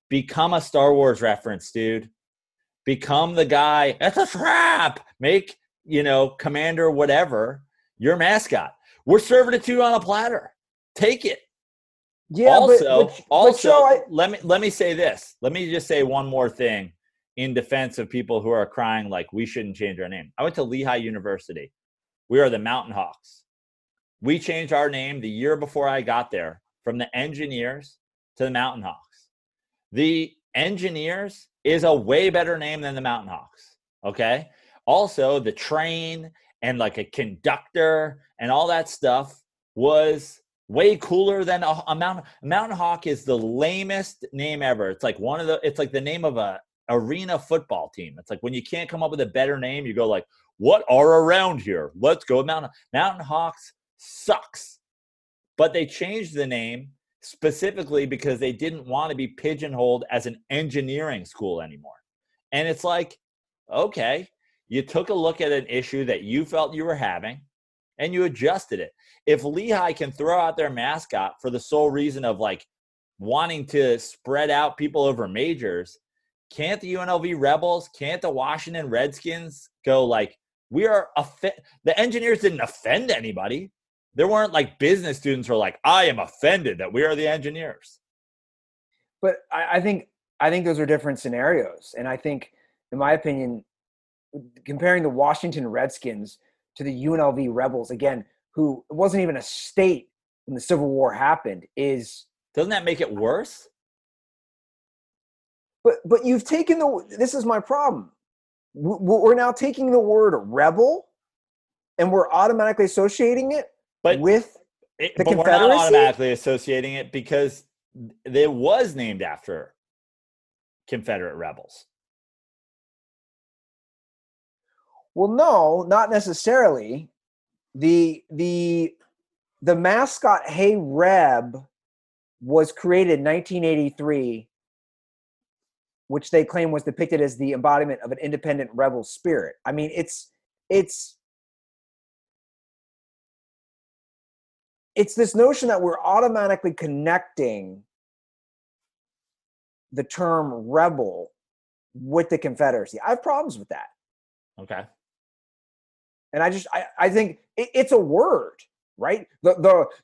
Become a Star Wars reference, dude. Become the guy. that's a trap. Make, you know, Commander whatever your mascot. We're serving it to you on a platter. Take it. Yeah. Also, but, but, also, but I- let me let me say this. Let me just say one more thing in defense of people who are crying like we shouldn't change our name. I went to Lehigh University. We are the Mountain Hawks. We changed our name the year before I got there from the Engineers to the Mountain Hawks. The Engineers is a way better name than the Mountain Hawks. Okay. Also, the train and like a conductor and all that stuff was way cooler than a, a mountain. Mountain Hawk is the lamest name ever. It's like one of the. It's like the name of a arena football team. It's like when you can't come up with a better name, you go like, what are around here? Let's go Mountain Mountain Hawks sucks. But they changed the name specifically because they didn't want to be pigeonholed as an engineering school anymore. And it's like, okay, you took a look at an issue that you felt you were having and you adjusted it. If Lehigh can throw out their mascot for the sole reason of like wanting to spread out people over majors, can't the UNLV Rebels, can't the Washington Redskins go like, we are off- the engineers didn't offend anybody. There weren't like business students who are like, I am offended that we are the engineers. But I, I think I think those are different scenarios. And I think, in my opinion, comparing the Washington Redskins to the UNLV Rebels, again, who wasn't even a state when the Civil War happened, is doesn't that make it worse? But but you've taken the. This is my problem we're now taking the word rebel and we're automatically associating it but with it, the but Confederacy? we're not automatically associating it because it was named after Confederate rebels. Well, no, not necessarily. The the the mascot Hey Reb was created in 1983 which they claim was depicted as the embodiment of an independent rebel spirit. I mean, it's it's it's this notion that we're automatically connecting the term rebel with the Confederacy. I have problems with that. Okay. And I just I, I think it, it's a word, right? The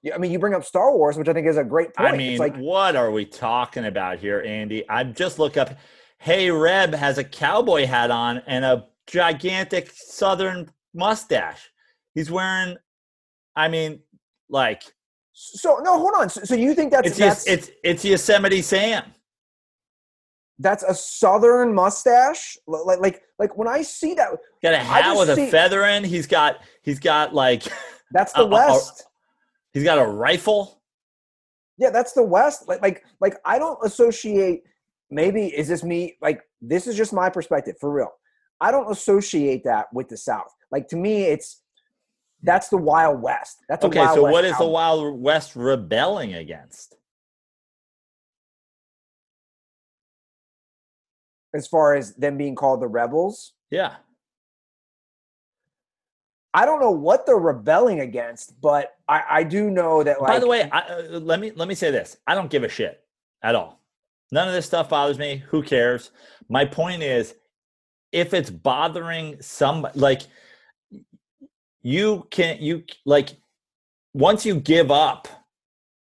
the I mean you bring up Star Wars, which I think is a great point. I mean, it's like what are we talking about here, Andy? I just look up. Hey, Reb has a cowboy hat on and a gigantic Southern mustache. He's wearing. I mean, like so. No, hold on. So, so you think that's it's that's, it's it's Yosemite Sam. that's a Southern mustache? Like like like when I see that, Got a hat with a feather in. He's got he's got like <laughs> that's the Uh, uh, uh, West. he's got a rifle. Yeah, that's the West. Like, like, like I don't associate. Maybe is this me? Like, this is just my perspective for real. I don't associate that with the South. Like to me, it's that's the Wild West. That's Okay, so West what is the. Wild West rebelling against? as far as them being called the rebels? Yeah. I don't know what they're rebelling against, but I, I do know that. Like, By the way, I, uh, let me let me say this: I don't give a shit at all. None of this stuff bothers me. Who cares? My point is, if it's bothering somebody, like you can you like once you give up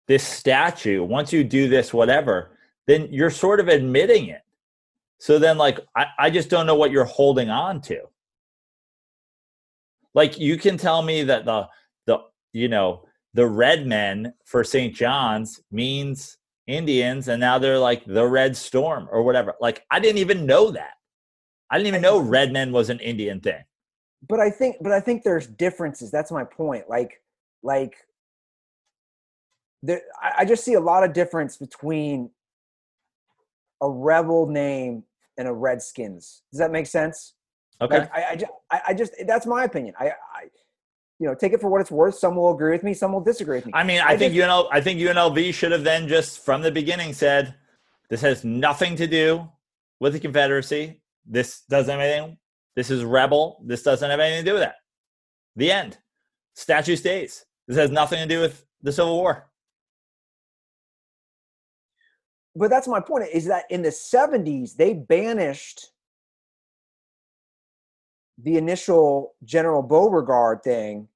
this statue, once you do this whatever, then you're sort of admitting it. So then, like, I, I just don't know what you're holding on to. Like, you can tell me that the the you know the red men for St. John's means Indians, and now they're like the Red Storm or whatever. Like, I didn't even know that. I didn't even know red men was an Indian thing. but I think, but I think there's differences. That's my point. Like, like, there, I, I just see a lot of difference between a rebel name and a Redskins. Does that make sense? Okay. Like, I, I, just, I, I just, that's my opinion. I, I, you know, take it for what it's worth. Some will agree with me. Some will disagree with me. I mean, I, I think just- UNL, I think UNLV should have then just from the beginning said, this has nothing to do with the Confederacy. This doesn't have anything. This is rebel. This doesn't have anything to do with that. The end. Statue stays. This has nothing to do with the Civil War. but that's my point is that in the 70s they banished the initial general beauregard thing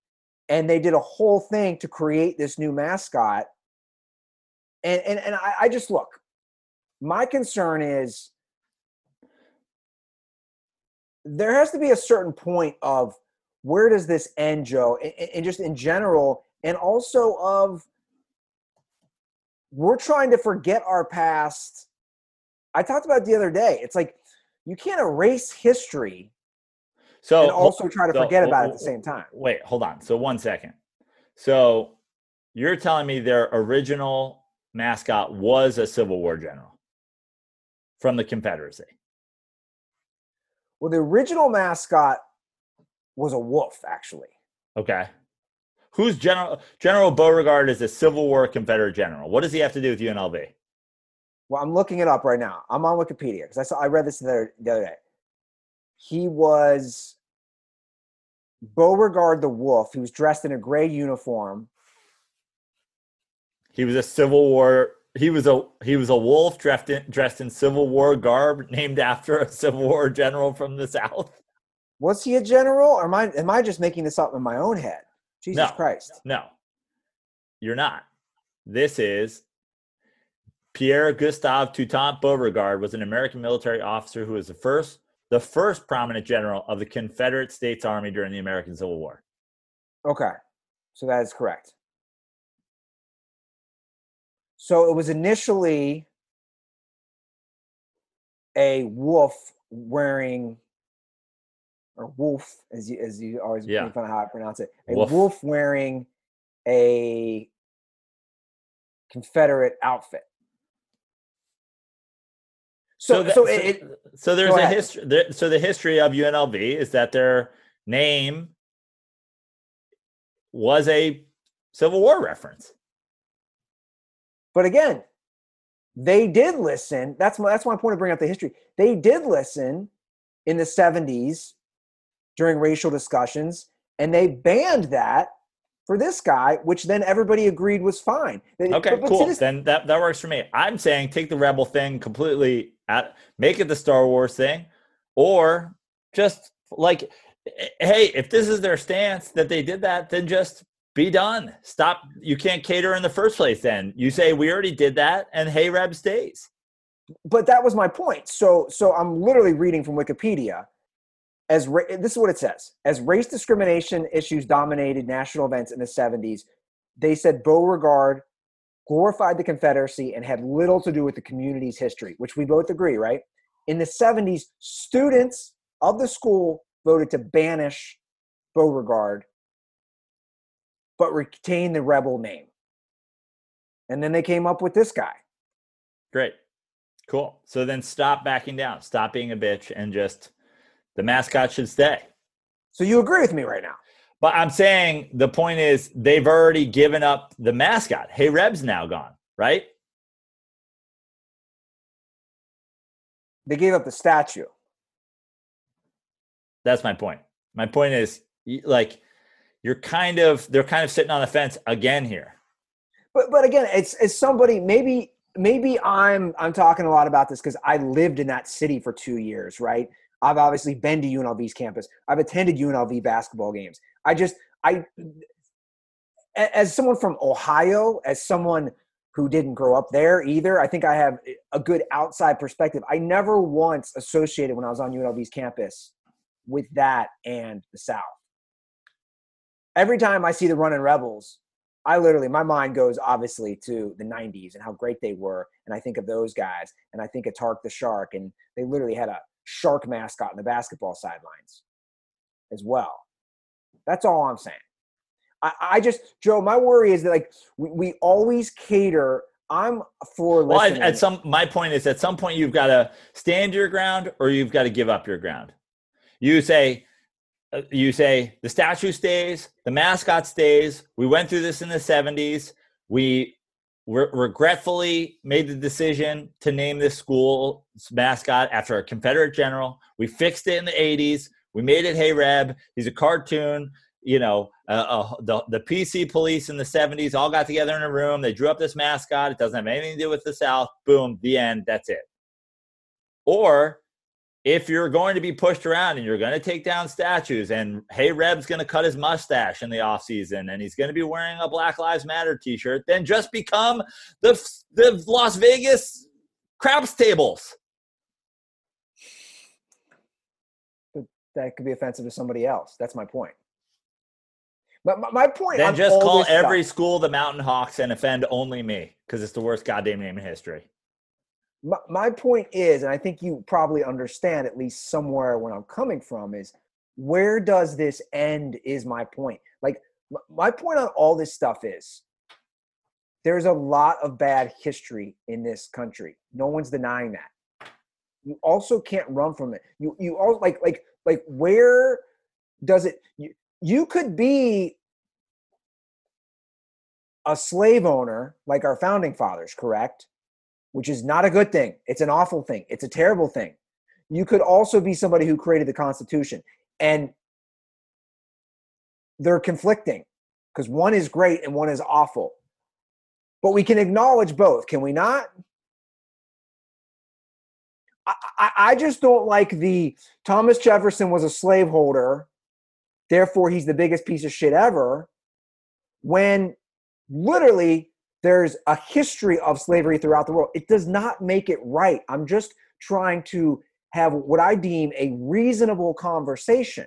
and they did a whole thing to create this new mascot and and, and I, I just look my concern is there has to be a certain point of where does this end joe and, and just in general and also of we're trying to forget our past. I talked about the other day. It's like you can't erase history So and also try to so- forget about it at the same time. Wait, hold on. So one second. So you're telling me their original mascot was a Civil War general from the Confederacy. Well, the original mascot was a wolf, actually. Okay. Who's General General Beauregard is a Civil War Confederate general. What does he have to do with UNLV? Well, I'm looking it up right now. I'm on Wikipedia because I saw I read this the other, the other day. He was Beauregard the Wolf. He was dressed in a gray uniform. He was a Civil War. He was a he was a wolf dressed in dressed in Civil War garb, named after a Civil War general from the South. Was he a general, or am I am I just making this up in my own head? Jesus No. Christ! No, you're not. This is Pierre Gustave Toutant Beauregard was an American military officer who was the first the first prominent general of the Confederate States Army during the American Civil War. Okay, so that is correct. So it was initially a wolf wearing, or wolf, as you as you always Yeah. make fun of how I pronounce it, a Wolf. wolf wearing a Confederate outfit. So, that- so, it, so there's a history. There, so the history of UNLV is that their name was a Civil War reference. but again, they did listen. That's my that's my point of bringing up the history. They did listen in the 70s during racial discussions, and they banned that for this guy, which then everybody agreed was fine. Okay, but, but cool. This, then that, that works for me. I'm saying take the rebel thing completely at make it the Star Wars thing, or just like eh, eh, hey, if this is their stance that they did that, then just be done. Stop. You can't cater in the first place. Then you say we already did that, and hey, Reb stays. But that was my point. So, so I'm literally reading from Wikipedia. As ra- this is what it says: as race discrimination issues dominated national events in the 70s, they said Beauregard glorified the Confederacy and had little to do with the community's history, which we both agree, right? In the 70s, students of the school voted to banish Beauregard but retain the rebel name. And then they came up with this guy. Great. Cool. So then stop backing down. Stop being a bitch and just the mascot should stay. So you agree with me right now? But I'm saying the point is they've already given up the mascot. Hey Reb's now gone, right? They gave up the statue. That's my point. My point is like you're kind of they're kind of sitting on the fence again here. But but again, it's it's somebody maybe maybe I'm I'm talking a lot about this because I lived in that city for two years, right? I've obviously been to UNLV's campus. I've attended UNLV basketball games. I just I as someone from Ohio, as someone who didn't grow up there either, I think I have a good outside perspective. I never once associated when I was on UNLV's campus with that and the South every time I see the running rebels, I literally my mind goes obviously to the 90s and how great they were and I think of those guys and I think of Tark the Shark and they literally had a shark mascot in the basketball sidelines as well. That's all I'm saying. I, I just Joe, my worry is that like we, we always cater. I'm for well, at, at some my point is at some point you've got to stand your ground or you've got to give up your ground. You say uh, you say the statue stays, the mascot stays. We went through this in the 70s. We re- regretfully made the decision to name this school's mascot after a Confederate general. We fixed it in the 80s. We made it Hey Reb. He's a cartoon. You know, uh, uh, the, the PC police in the 70s all got together in a room. They drew up this mascot. It doesn't have anything to do with the South. Boom, the end. That's it. Or if you're going to be pushed around and you're going to take down statues and hey reb's going to cut his mustache in the offseason and he's going to be wearing a black lives matter t-shirt then just become the the las vegas craps tables. That could be offensive to somebody else. That's my point. But my, my point then just call every stuff, school the mountain hawks and offend only me because it's the worst goddamn name in history my, point is, and I think you probably understand at least somewhere where I'm coming from, is where does this end? Is my point. Like, my point on all this stuff is there's a lot of bad history in this country. No one's denying that. You also can't run from it. You you all like like like where does it you, you could be a slave owner like our founding fathers, correct? Which is not a good thing. It's an awful thing. It's a terrible thing. You could also be somebody who created the Constitution. And they're conflicting because one is great and one is awful. But we can acknowledge both, can we not? I, I, just don't like the Thomas Jefferson was a slaveholder, therefore he's the biggest piece of shit ever, when literally there's a history of slavery throughout the world. It does not make it right. I'm just trying to have what I deem a reasonable conversation.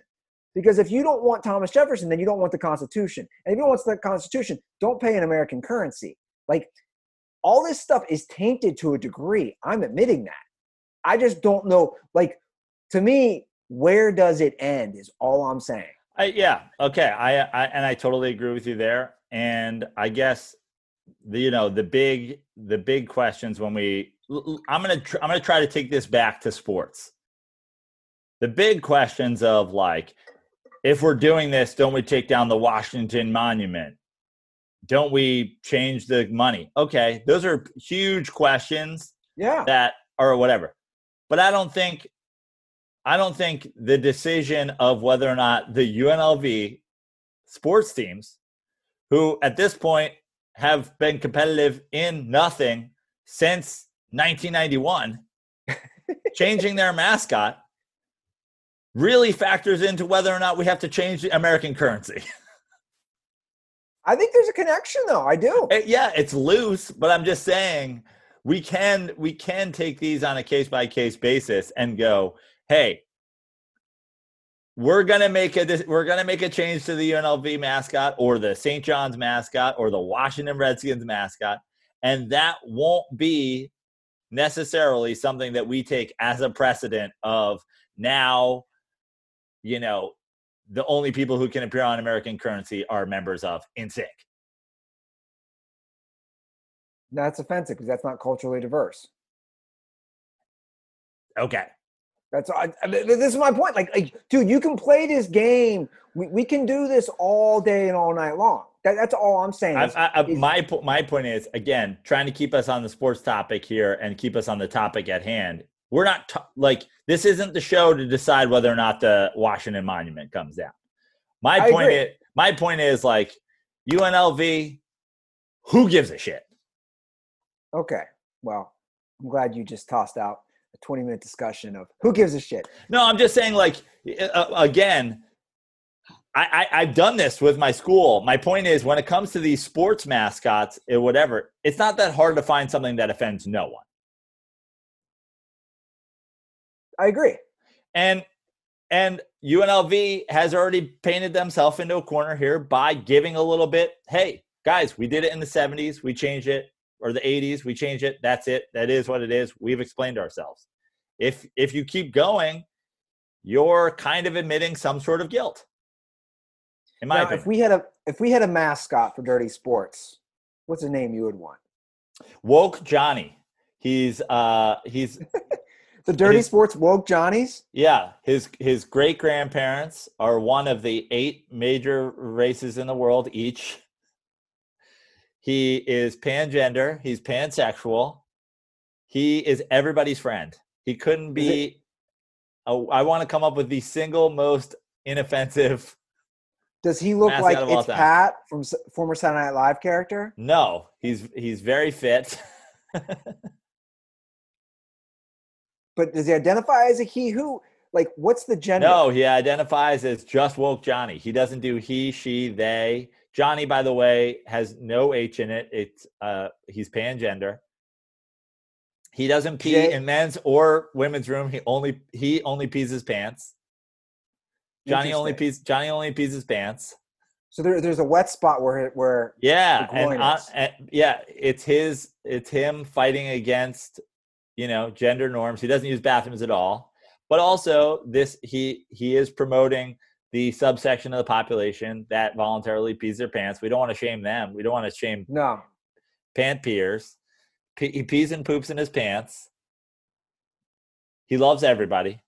Because if you don't want Thomas Jefferson, then you don't want the Constitution. And if you don't want the Constitution, don't pay an American currency. Like all this stuff is tainted to a degree. I'm admitting that. I just don't know. Like to me, where does it end? Is all I'm saying. I, yeah. Okay. I, I and I totally agree with you there. And I guess the you know the big the big questions when we i'm gonna tr- i'm gonna try to take this back to sports the big questions of like if we're doing this don't we take down the washington monument don't we change the money? Okay, those are huge questions Yeah. that or whatever. But I don't think I don't think the decision of whether or not the UNLV sports teams who at this point have been competitive in nothing since 1991 <laughs> changing their mascot really factors into whether or not we have to change the American currency. <laughs> I think there's a connection though. I do. Uh, yeah, it's loose, but I'm just saying we can we can take these on a case by case basis and go, hey, we're gonna make a we're gonna make a change to the UNLV mascot or the St. John's mascot or the Washington Redskins mascot, and that won't be necessarily something that we take as a precedent of now, you know, the only people who can appear on American currency are members of NSYNC. That's offensive because that's not culturally diverse. Okay. That's I, I- this is my point. Like, like, dude, you can play this game. We, we can do this all day and all night long. That, that's all I'm saying. Is- I, is- my my point is again trying to keep us on the sports topic here and keep us on the topic at hand. We're not t- like this isn't the show to decide whether or not the Washington Monument comes down. My point agree. is my point is like UNLV. Who gives a shit? okay. Well, I'm glad you just tossed out 20 minute discussion of who gives a shit. No, I'm just saying like uh, again. I, I, I've done this with my school. My point is, when it comes to these sports mascots or whatever, it's not that hard to find something that offends no one. I agree. and and UNLV has already painted themselves into a corner here by giving a little bit. Hey, guys, we did it in the 70s, we changed it, or the 80s, we changed it. That's it. That is what it is. We've explained ourselves. If if you keep going, you're kind of admitting some sort of guilt. In my Now, opinion. if we had a if we had a mascot for Dirty Sports, what's a name you would want? Woke Johnny. He's uh he's <laughs> The Dirty is- Sports woke Johnnies. Yeah, his his great grandparents are one of the eight major races in the world each. He is pangender. He's pansexual. He is everybody's friend. He couldn't be. oh, I want to come up with the single most inoffensive. Does he look like it's. Pat from s- former Saturday Night Live character? No, he's he's very fit. <laughs> But does he identify as a he? Who? Like, what's the gender? No, he identifies as just woke Johnny. He doesn't do he, she, they. Johnny, by the way, has no H in it. It's uh he's pangender. He doesn't pee Jay- in men's or women's room. He only he only pees his pants. Johnny only pees Johnny only pees his pants. So there, there's a wet spot where it- where Yeah, and, uh, groin and yeah, it's his it's him fighting against you know gender norms. He doesn't use bathrooms at all. But also this he he is promoting the subsection of the population that voluntarily pees their pants. We don't want to shame them. We don't want to shame no. pant peers. He pees and poops in his pants. He loves everybody.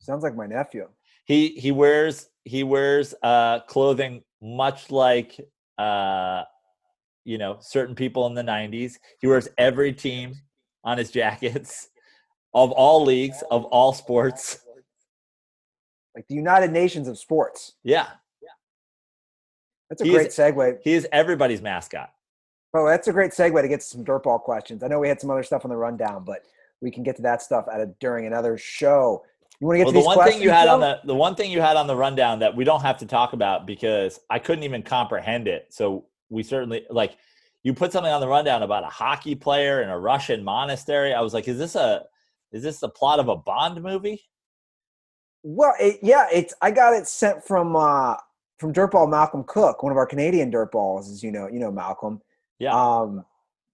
Sounds like my nephew. he he wears he wears uh clothing much like uh you know certain people in the 90s he wears every team on his jackets <laughs> of all leagues of all sports Like the United Nations of sports. yeah That's a He great is- segue. he is everybody's mascot Oh, that's a great segue to get to some dirtball questions. I know we had some other stuff on the rundown, but we can get to that stuff at a, during another show. You want to get well to the these one thing you had on the the one thing you had on the rundown that we don't have to talk about because i couldn't even comprehend it so we certainly like you put something on the rundown about a hockey player in a russian monastery i was like is this a is this the plot of a bond movie Well, it, yeah, it's I got it sent from uh from Dirtball Malcolm Cook, one of our Canadian dirtballs, as you know, you know Malcolm. Yeah Um,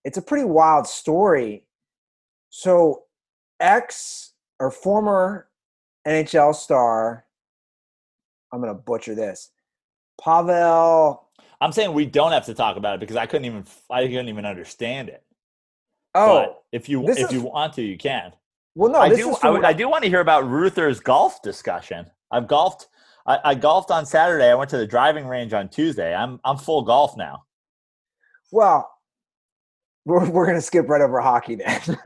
it's a pretty wild story. So, ex or former NHL star, I'm gonna butcher this, Pavel. i'm saying we don't have to talk about it because i couldn't even i couldn't even understand it Oh, but if you if is- you want to you can well, no, I this do. is I, would- I do want to hear about Ruther's golf discussion. I've golfed. I, I golfed on Saturday. I went to the driving range on Tuesday. I'm I'm full golf now. Well, we're, we're gonna skip right over hockey then. <laughs>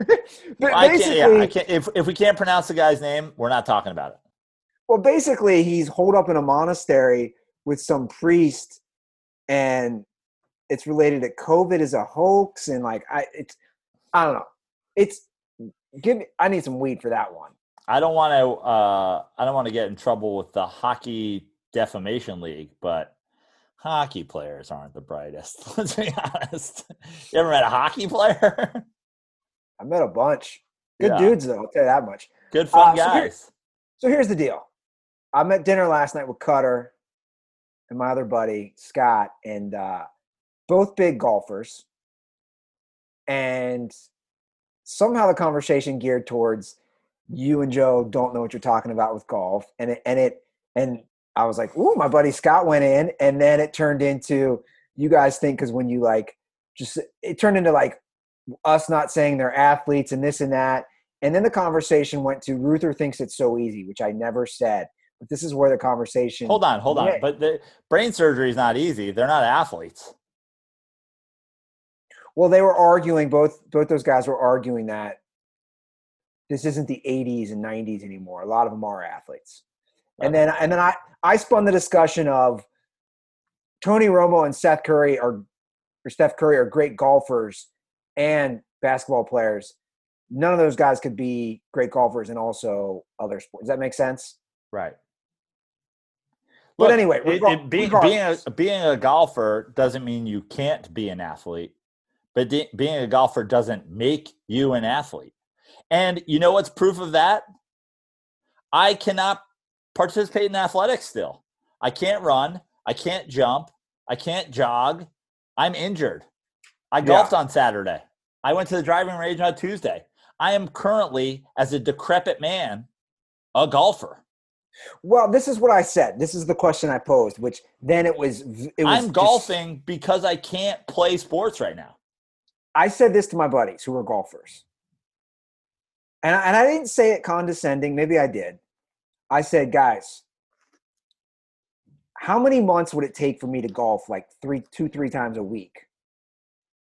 But I can't, yeah, I can't. If if we can't pronounce the guy's name, we're not talking about it. Well, basically, he's holed up in a monastery with some priest, and it's related to COVID as a hoax, and like I, it's, I don't know. It's give me. I need some weed for that one. I don't want to. Uh, I don't want to get in trouble with the hockey defamation league, but hockey players aren't the brightest. <laughs> Let's be honest. You ever met a hockey player? <laughs> I met a bunch. Good Yeah. dudes, though. I'll tell you that much. Good fun Uh, so here- guys. So here's the deal. I'm at dinner last night with Cutter and my other buddy Scott, and uh, both big golfers. And somehow the conversation geared towards you and Joe don't know what you're talking about with golf, and it and it and I was like, "Ooh, my buddy Scott went in," and then it turned into you guys think because when you like just it turned into like us not saying they're athletes and this and that. And then the conversation went to Ruther thinks it's so easy, which I never said. But this is where the conversation. Hold on, hold on. But the brain surgery is not easy. They're not athletes. Well, they were arguing both. Both those guys were arguing that this isn't the '80s and '90s anymore. A lot of them are athletes. And then, and then I I spun the discussion of Tony Romo and Seth Curry are or Steph Curry are great golfers and basketball players. None of those guys could be great golfers and also other sports. Does that make sense? Right. But anyway, it, it, being, being, a, being a golfer doesn't mean you can't be an athlete, but de- being a golfer doesn't make you an athlete. And you know what's proof of that? I cannot participate in athletics still. I can't run. I can't jump. I can't jog. I'm injured. I Yeah. golfed on Saturday. I went to the driving range on Tuesday. I am currently, as a decrepit man, a golfer. Well, this is what I said. This is the question I posed, which then it was. It was I'm just- golfing because I can't play sports right now. I said this to my buddies who were golfers. And I, and I didn't say it condescending. Maybe I did. I said, guys, how many months would it take for me to golf like three, two, three times a week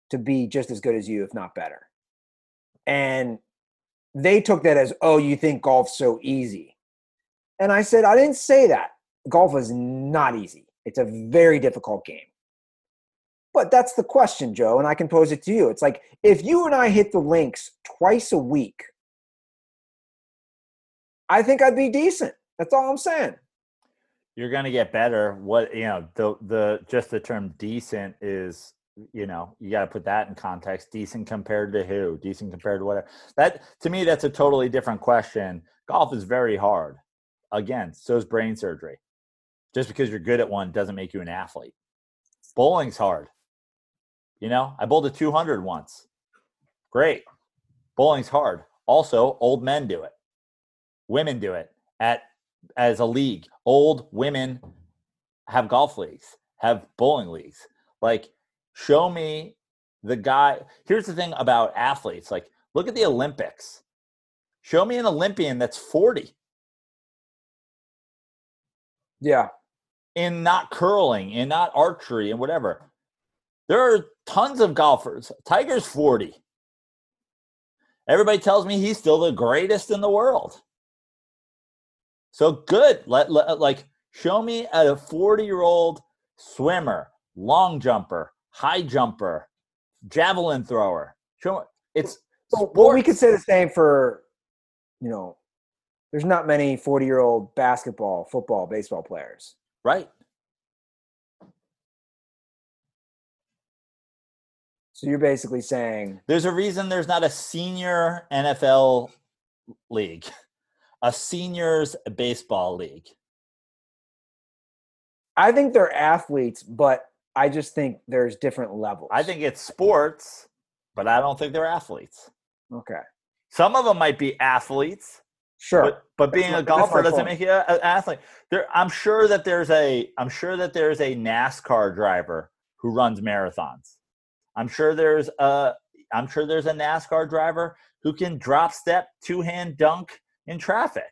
to be just as good as you, if not better? And they took that as, oh, you think golf's so easy. And I said, I didn't say that. Golf is not easy. It's a very difficult game. But that's the question, Joe, and I can pose it to you. It's like if you and I hit the links twice a week, I think I'd be decent. That's all I'm saying. You're going to get better. What you know, the the just the term decent is, you know, you got to put that in context. Decent compared to who? Decent compared to whatever. That to me, that's a totally different question. Golf is very hard. Again, so is brain surgery. Just because you're good at one doesn't make you an athlete. Bowling's hard. You know, I bowled a 200 once. Great. Bowling's hard. Also, old men do it. Women do it at as a league. Old women have golf leagues, have bowling leagues. Like, show me the guy. Here's the thing about athletes. Like, look at the Olympics. Show me an Olympian that's 40 Yeah. in not curling, in not archery, and whatever. There are tons of golfers. Tiger's 40. Everybody tells me he's still the greatest in the world. So good. Let, let uh, like show me a 40 year old swimmer, long jumper, high jumper, javelin thrower. Show me it's So, well, we could say the same for, you know, there's not many 40 year old basketball, football, baseball players. right. So you're basically saying, There's a reason there's not a senior NFL league, a seniors baseball league. I think they're athletes, but I just think there's different levels. I think it's sports, but I don't think they're athletes. Okay. Some of them might be athletes, Sure. but but being my- a golfer doesn't point. make you an athlete. There, I'm sure that there's a I'm sure that there's a NASCAR driver who runs marathons. I'm sure there's a I'm sure there's a NASCAR driver who can drop step, two hand dunk in traffic.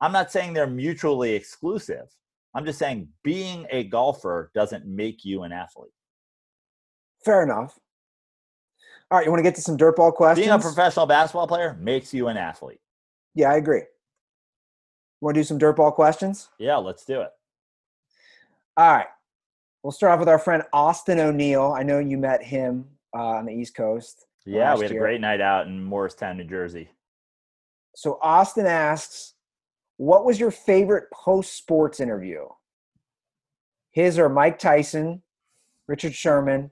I'm not saying they're mutually exclusive, I'm just saying being a golfer doesn't make you an athlete. Fair enough. All right, you want to get to some dirtball questions? Being a professional basketball player makes you an athlete. yeah, I agree. Want to do some dirtball questions? Yeah, let's do it. All right. We'll start off with our friend Austin O'Neill. I know you met him uh, on the East Coast. Yeah, we had a great night out in Morristown, New Jersey. So Austin asks, "What was your favorite post sports interview?" His are Mike Tyson, Richard Sherman,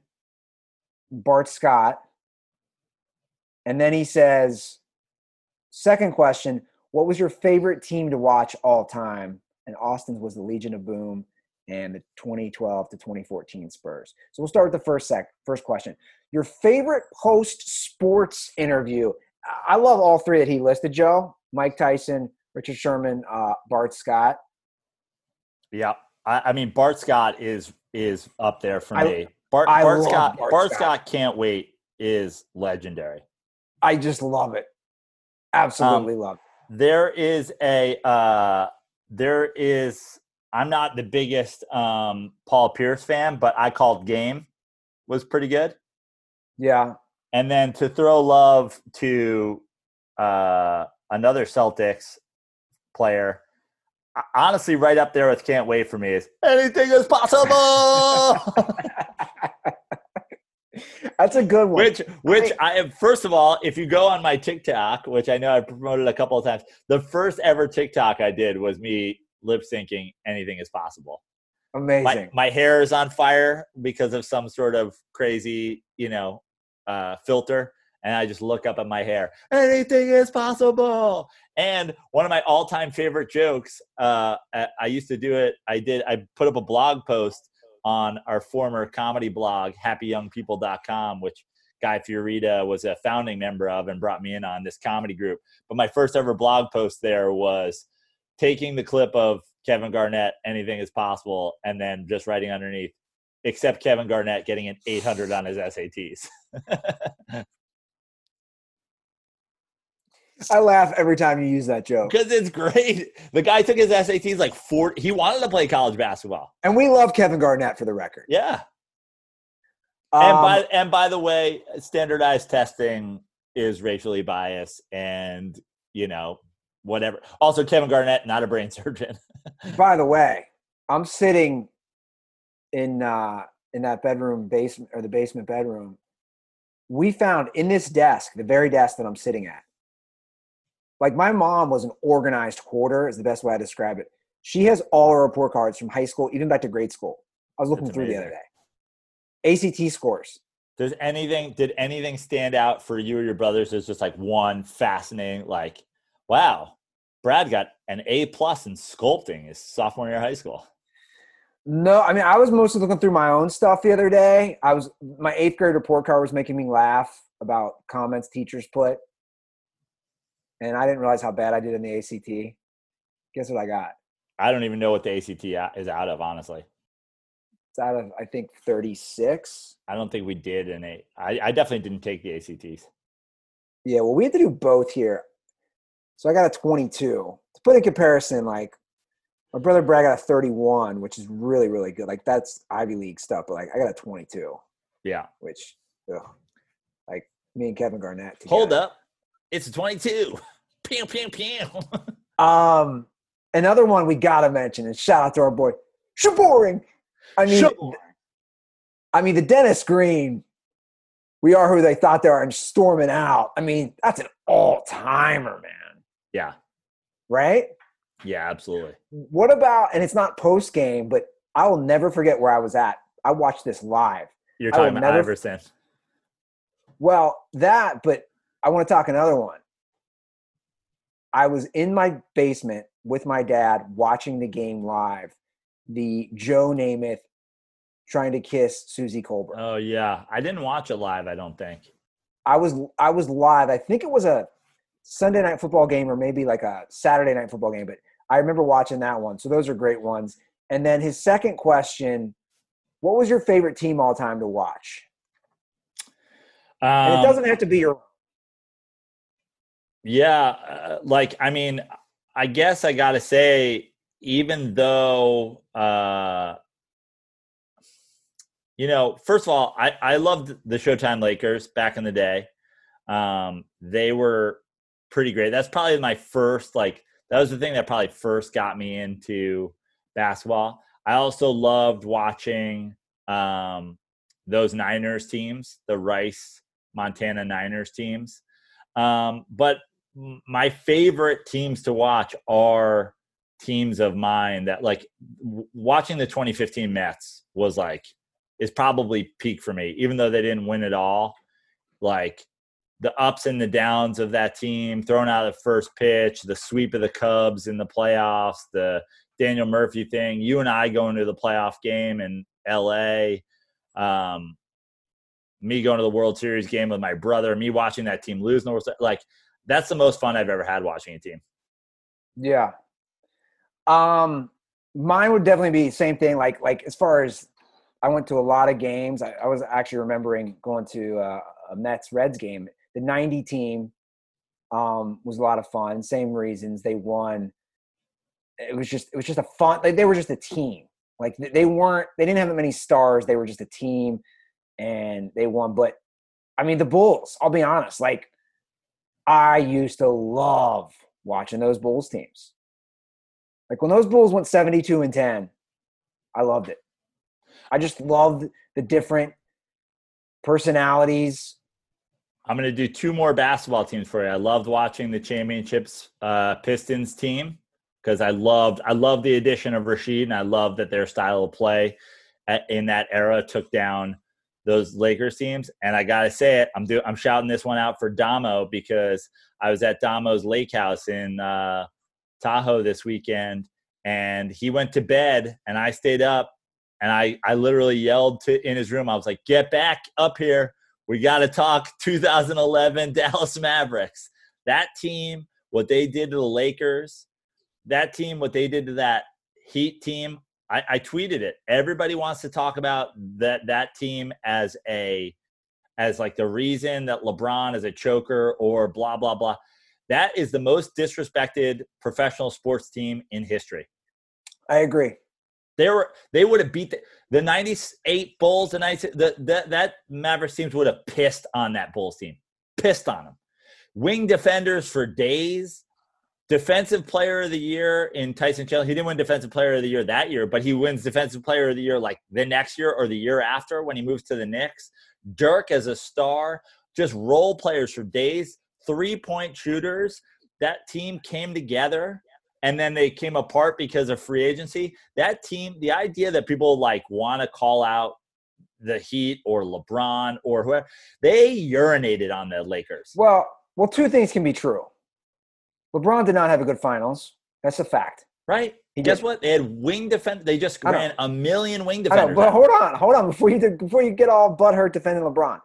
Bart Scott, and then he says, second question, "What was your favorite team to watch all time?" And Austin's was the Legion of Boom and the 2012 to 2014 Spurs. So we'll start with the first sec, first question. Your favorite post sports interview? I love all three that he listed, Joe. Mike Tyson, Richard Sherman, uh, Bart Scott. Yeah, I, I mean Bart Scott is is up there for I- me. Bart, Bart Scott. Bart Bart, Scott. Scott can't wait is legendary. I just love it. Absolutely love it. There is a uh, there is. I'm not the biggest um, Paul Pierce fan, but I called game was pretty good. Yeah. And then to throw love to uh, another Celtics player, honestly, right up there with can't wait for me is anything is possible. <laughs> That's a good one. which, which I first of all, if you go on my TikTok, which I know I promoted a couple of times, the first ever TikTok I did was me lip syncing "Anything Is Possible." Amazing. My, my hair is on fire because of some sort of crazy, you know, uh, filter. And I just look up at my hair. Anything is possible. And one of my all-time favorite jokes. Uh, I, used to do it. I did. I put up a blog post on our former comedy blog, HappyYoungPeople.com, which Guy Fiorita was a founding member of and brought me in on this comedy group. But my first ever blog post there was taking the clip of Kevin Garnett, anything is possible, and then just writing underneath, except Kevin Garnett getting an 800 on his SATs. <laughs> I laugh every time you use that joke. Because it's great. The guy took his SATs like four. He wanted to play college basketball. And we love Kevin Garnett for the record. Yeah. and Um, by and by the way, standardized testing is racially biased, and you know whatever. Also, Kevin Garnett, not a brain <laughs> surgeon. by the way, I'm sitting in uh in that bedroom basement or the basement bedroom. We found in this desk, the very desk that I'm sitting at. Like my mom was an organized hoarder, is the best way I describe it. She has all her report cards from high school, even back to grade school. I was looking That's through the other day. ACT scores. Does anything did anything stand out for you or your brothers as just like one fascinating like, wow, Brad got an A plus in sculpting his sophomore year of high school. No, I mean I was mostly looking through my own stuff the other day. I was my eighth grade report card was making me laugh about comments teachers put, and I didn't realize how bad I did in the ACT. Guess what I got? I don't even know what the ACT is out of, honestly. It's out of I think thirty six. I don't think we did an in I definitely didn't take the ACTs. Yeah, well, we had to do both here. So I got a twenty two. To put in comparison, like my brother Brad got a thirty one, which is really really good. Like that's Ivy League stuff, but like I got a twenty two, Yeah. which ugh, like me and Kevin Garnett. Hold up. It's a 22. Pew, pew, pew. Um, another one we gotta mention, and shout out to our boy Shaboring. I mean. I mean the Dennis Green. We are who they thought they are, and storming out. I mean, that's an all timer, man. Yeah. Right? Yeah, absolutely. What about? And it's not post game, but I will never forget where I was at. I watched this live. You're talking about never- Iverson. Well, that, but I want to talk another one. I was in my basement with my dad watching the game live. The Joe Namath trying to kiss Suzy Kolber. Oh yeah, I didn't watch it live. I don't think. I was I was live. I think it was a Sunday night football game or maybe like a Saturday night football game, but I remember watching that one. So those are great ones. And then his second question, what was your favorite team all time to watch? And Um, it doesn't have to be your Yeah, uh, like I mean, I guess I gotta say, even though uh, you know, first of all, I I loved the Showtime Lakers back in the day. Um, they were pretty great. That's probably my first like that was the thing that probably first got me into basketball. I also loved watching um, those Niners teams, the Rice Montana Niners teams. Um, but my favorite teams to watch are teams of mine that like w- watching the 2015 Mets was like is probably peak for me, even though they didn't win it all. Like the ups and the downs of that team, throwing out the first pitch, the sweep of the Cubs in the playoffs, the Daniel Murphy thing, you and I going to the playoff game in LA, um, me going to the World Series game with my brother, me watching that team lose, like that's the most fun I've ever had watching a team. Yeah. Um, mine would definitely be same thing. Like, like as far as I went to a lot of games. I, I was actually remembering going to uh, a Mets Reds game. The '90 team um, was a lot of fun. Same reasons they won. It was just it was just a fun. Like, they were just a team. Like they weren't. They didn't have that many stars. They were just a team, and they won. But I mean, the Bulls. I'll be honest. Like I used to love watching those Bulls teams. Like when those Bulls went 72 and 10, I loved it. I just loved the different personalities. I'm going to do two more basketball teams for you. I loved watching the championships uh, Pistons team because I loved I loved the addition of Rasheed and I loved that their style of play at, in that era took down those Lakers teams. And I gotta say it, I'm do I'm shouting this one out for Damo because I was at Damo's Lake House in uh, Tahoe this weekend, and he went to bed, and I stayed up and I, I literally yelled to in his room. I was like, "Get back up here! We got to talk 2011 Dallas Mavericks. That team, what they did to the Lakers, that team, what they did to that Heat team. I, I tweeted it. Everybody wants to talk about that that team as a as like the reason that LeBron is a choker or blah blah blah. That is the most disrespected professional sports team in history. I agree. They were they would have beat the, the 98 Bulls, the 90, the, the, that Mavericks teams would have pissed on that Bulls team. Pissed on them. Wing defenders for days. Defensive player of the year in Tyson Chandler. He didn't win defensive player of the year that year, but he wins defensive player of the year like the next year or the year after when he moves to the Knicks. Dirk as a star, just role players for days, three point shooters. That team came together and then they came apart because of free agency. That team, the idea that people like want to call out the Heat or LeBron or whoever, they urinated on the Lakers. Well, well, two things can be true. LeBron did not have a good finals. That's a fact. Right. He Guess did. what? They had wing defense. They just ran a million wing defenders. but hold on, hold on before you before you get all butthurt defending LeBron.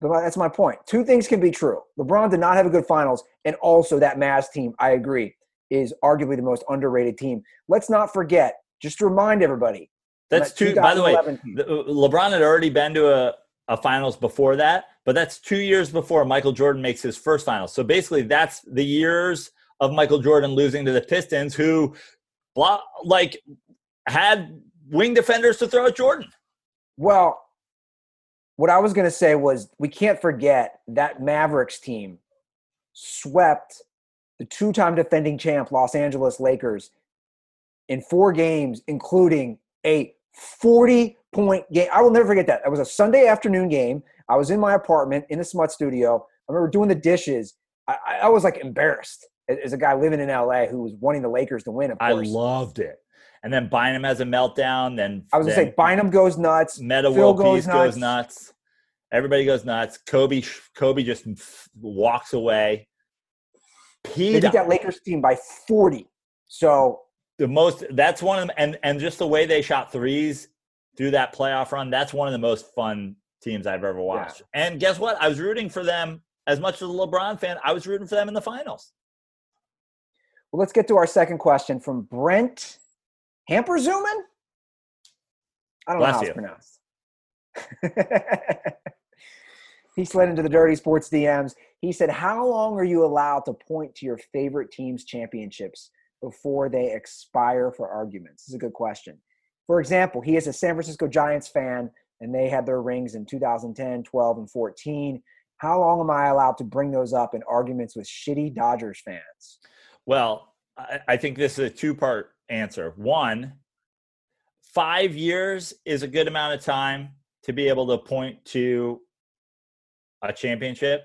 That's my point. Two things can be true. LeBron did not have a good finals, and also that Mavs team. I agree is arguably the most underrated team. Let's not forget, just to remind everybody. That's that two. By the way, the, uh, LeBron had already been to a, a finals before that, but that's two years before Michael Jordan makes his first finals. So basically, that's the years of Michael Jordan losing to the Pistons, who, like, had wing defenders to throw at Jordan. Well, what I was going to say was we can't forget that Mavericks team swept the two time defending champ Los Angeles Lakers in four games, including a 40 point game. I will never forget that. It was a Sunday afternoon game. I was in my apartment in the Smut studio. I remember doing the dishes. I, I was like embarrassed as a guy living in LA who was wanting the Lakers to win. Of course. I loved it. And then Bynum has a meltdown. Then I was gonna say Bynum goes nuts. Metta Phil goes nuts. goes nuts. Everybody goes nuts. Kobe Kobe just walks away. They beat that Lakers team by 40. So the most that's one of them and and just the way they shot threes through that playoff run, that's one of the most fun teams I've ever watched. Yeah. And guess what? I was rooting for them as much as a LeBron fan. I was rooting for them in the finals. Well, let's get to our second question from Brent Hamperzuman. I don't Bless know how you. it's pronounced. <laughs> he slid into the dirty sports DMs. He said, How long are you allowed to point to your favorite team's championships before they expire for arguments? This is a good question. For example, he is a San Francisco Giants fan and they had their rings in 2010, 12, and 14. How long am I allowed to bring those up in arguments with shitty Dodgers fans? Well, I, think this is a two part answer. One, five years is a good amount of time to be able to point to a championship.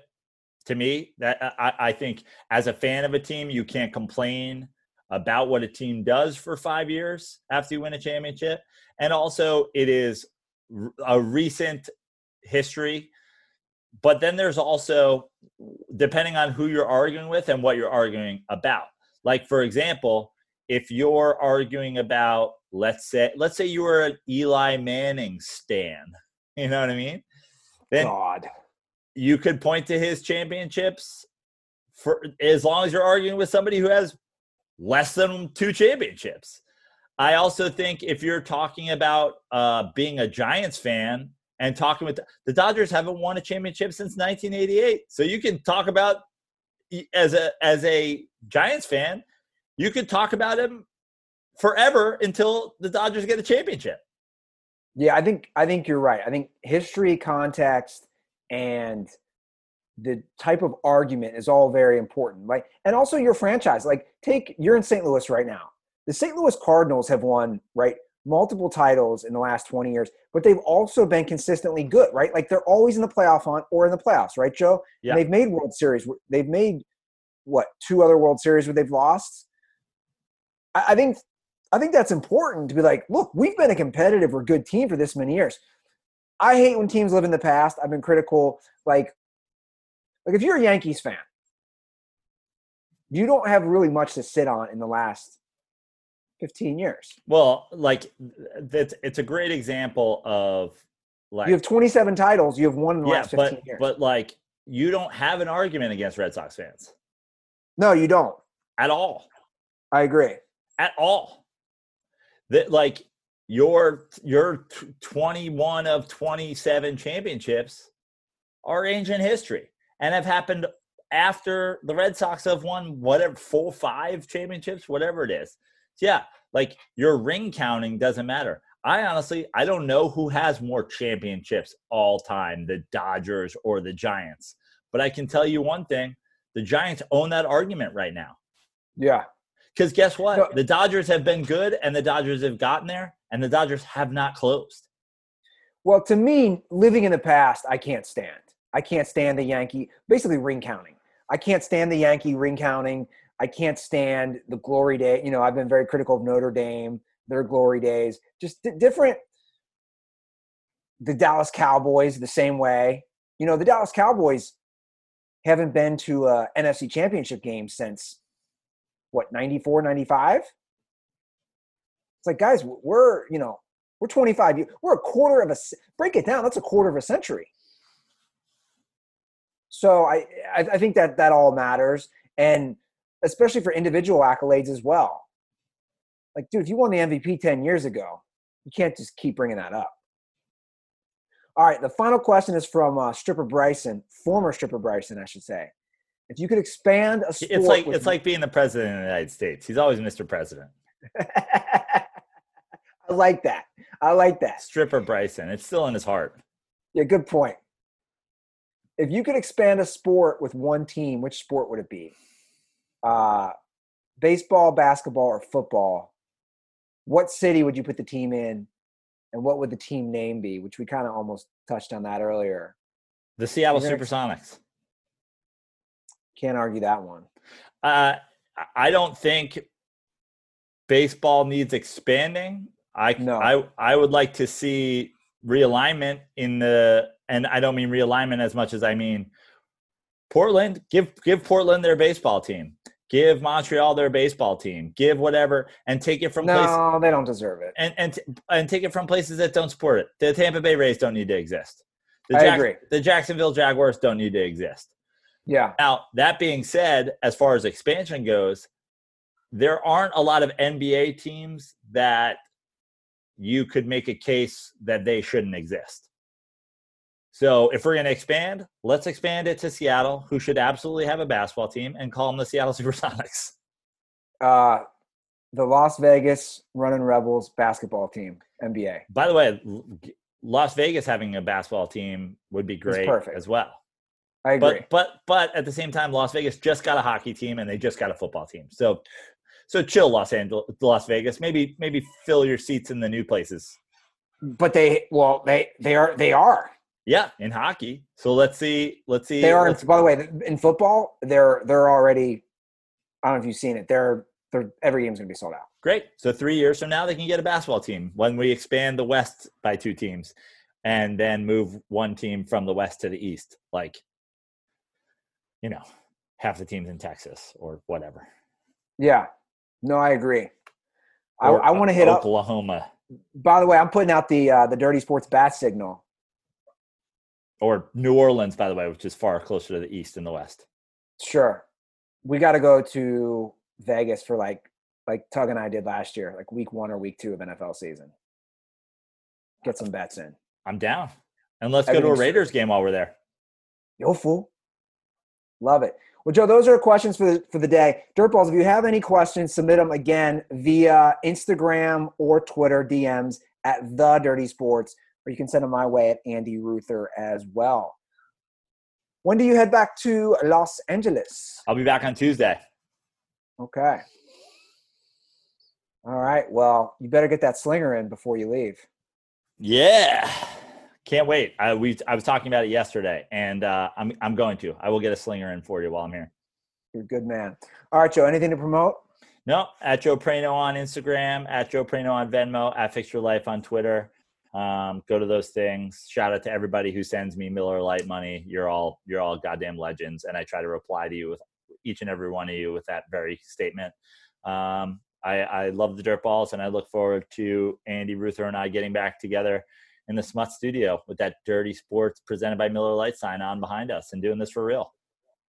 To me, that uh, I, I think as a fan of a team, you can't complain about what a team does for five years after you win a championship. And also, it is a recent history. But then there's also, depending on who you're arguing with and what you're arguing about. Like, for example, if you're arguing about, let's say, let's say you were an Eli Manning stan, <laughs> you know what I mean? Then God. You could point to his championships for as long as you're arguing with somebody who has less than two championships. I also think if you're talking about uh, being a Giants fan and talking with the, the Dodgers haven't won a championship since 1988, so you can talk about as a as a Giants fan, you could talk about him forever until the Dodgers get a championship. Yeah, I think I think you're right. I think history, context, and the type of argument is all very important. Like, and also your franchise. Like, take you're in St. Louis right now the St. Louis Cardinals have won, right, multiple titles in the last 20 years, but they've also been consistently good, right? Like they're always in the playoff hunt or in the playoffs, right, Joe? Yeah. And they've made World Series. They've made what two other World Series where they've lost. I, I think I think that's important to be like, look, we've been a competitive or good team for this many years. I hate when teams live in the past. I've been critical. Like, like if you're a Yankees fan, you don't have really much to sit on in the last 15 years. Well, like that's it's a great example of like you have 27 titles. You have won in the yeah, last 15 but, years. But like you don't have an argument against Red Sox fans no, you don't. at all. I agree. At all. That like your your 21 of 27 championships are ancient history and have happened after the Red Sox have won whatever four five championships whatever it is. So yeah, like your ring counting doesn't matter. I honestly I don't know who has more championships all time, the Dodgers or the Giants. But I can tell you one thing, the Giants own that argument right now. Yeah. Cuz guess what? No. The Dodgers have been good and the Dodgers have gotten there and the Dodgers have not closed. Well, to me, living in the past, I can't stand. I can't stand the Yankee, basically ring counting. I can't stand the Yankee ring counting. I can't stand the glory day. You know, I've been very critical of Notre Dame, their glory days, just di- different. The Dallas Cowboys, the same way. You know, the Dallas Cowboys haven't been to a NFC championship game since what, 94, 95? It's like, guys, we're, you know, we're 25 years, we're a quarter of a break it down, that's a quarter of a century. So I, I, think that that all matters. And especially for individual accolades as well. Like, dude, if you won the MVP 10 years ago, you can't just keep bringing that up. All right, the final question is from uh, Stripper Bryson, former Stripper Bryson, I should say. If you could expand a sport, It's like it's like being the president of the United States. He's always Mr. President. <laughs> I like that. I like that. Stripper Bryson. It's still in his heart. Yeah, good point. If you could expand a sport with one team, which sport would it be? Uh, baseball, basketball, or football? What city would you put the team in, and what would the team name be? Which we kind of almost touched on that earlier. The Seattle Supersonics. Can't argue that one. Uh, I don't think baseball needs expanding. I No. I I would like to see realignment in the and I don't mean realignment as much as I mean Portland. Give give Portland their baseball team. Give Montreal their baseball team. Give whatever and take it from places No, they don't deserve it. and and and take it from places that don't support it. The Tampa Bay Rays don't need to exist. The I Jack- agree. The Jacksonville Jaguars don't need to exist. Yeah, Now, that being said, as far as expansion goes, there aren't a lot of NBA teams that you could make a case that they shouldn't exist. So, if we're going to expand, let's expand it to Seattle, who should absolutely have a basketball team, and call them the Seattle <laughs> Supersonics. uh, the Las Vegas Running Rebels basketball team, NBA. By the way, Las Vegas having a basketball team would be great perfect. as well. I agree. But but but at the same time, Las Vegas just got a hockey team and they just got a football team. So so chill, Los Angeles, Las Vegas. Maybe maybe fill your seats in the new places. But they, well, they they are they are Yeah, in hockey. So let's see. Let's see. they are. By the way, in football, they're they're already. I don't know if you've seen it. They're they're every game's gonna be sold out. Great. So three years from now, they can get a basketball team when we expand the West by two teams, and then move one team from the West to the East. Like, you know, half the teams in Texas or whatever. Yeah, no, I agree. I, Or I want to hit up. Oklahoma By the way, I'm putting out the uh, the Dirty Sports bat signal. or New Orleans, by the way, which is far closer to the East than the West. Sure, we got to go to Vegas for like like Tug and I did last year, like week one or week two of NFL season. Get some bets in. I'm down. And let's go to a Raiders game while we're there. Yo, fool. Love it. Well, Joe, those are questions for the for the day. Dirtballs, if you have any questions, submit them again via Instagram or Twitter DMs at the Dirty Sports, or you can send them my way at Andy Ruther as well. When do you head back to Los Angeles? I'll be back on Tuesday. Okay. All right. Well, you better get that slinger in before you leave. Yeah. Can't wait. I we I was talking about it yesterday, and uh, I'm I'm going to. I will get a slinger in for you while I'm here. You're a good man. All right, Joe. Anything to promote? No, at Joe Prano on Instagram, at Joe Prano on Venmo, at Fix Your Life on Twitter. Um, go to those things. Shout out to everybody who sends me Miller Lite money. You're all you're all goddamn legends, and I try to reply to you with each and every one of you with that very statement. Um, I, I love the dirt balls, and I look forward to Andy Ruther and I getting back together in the Smut Studio with that Dirty Sports presented by Miller Lite sign on behind us and doing this for real.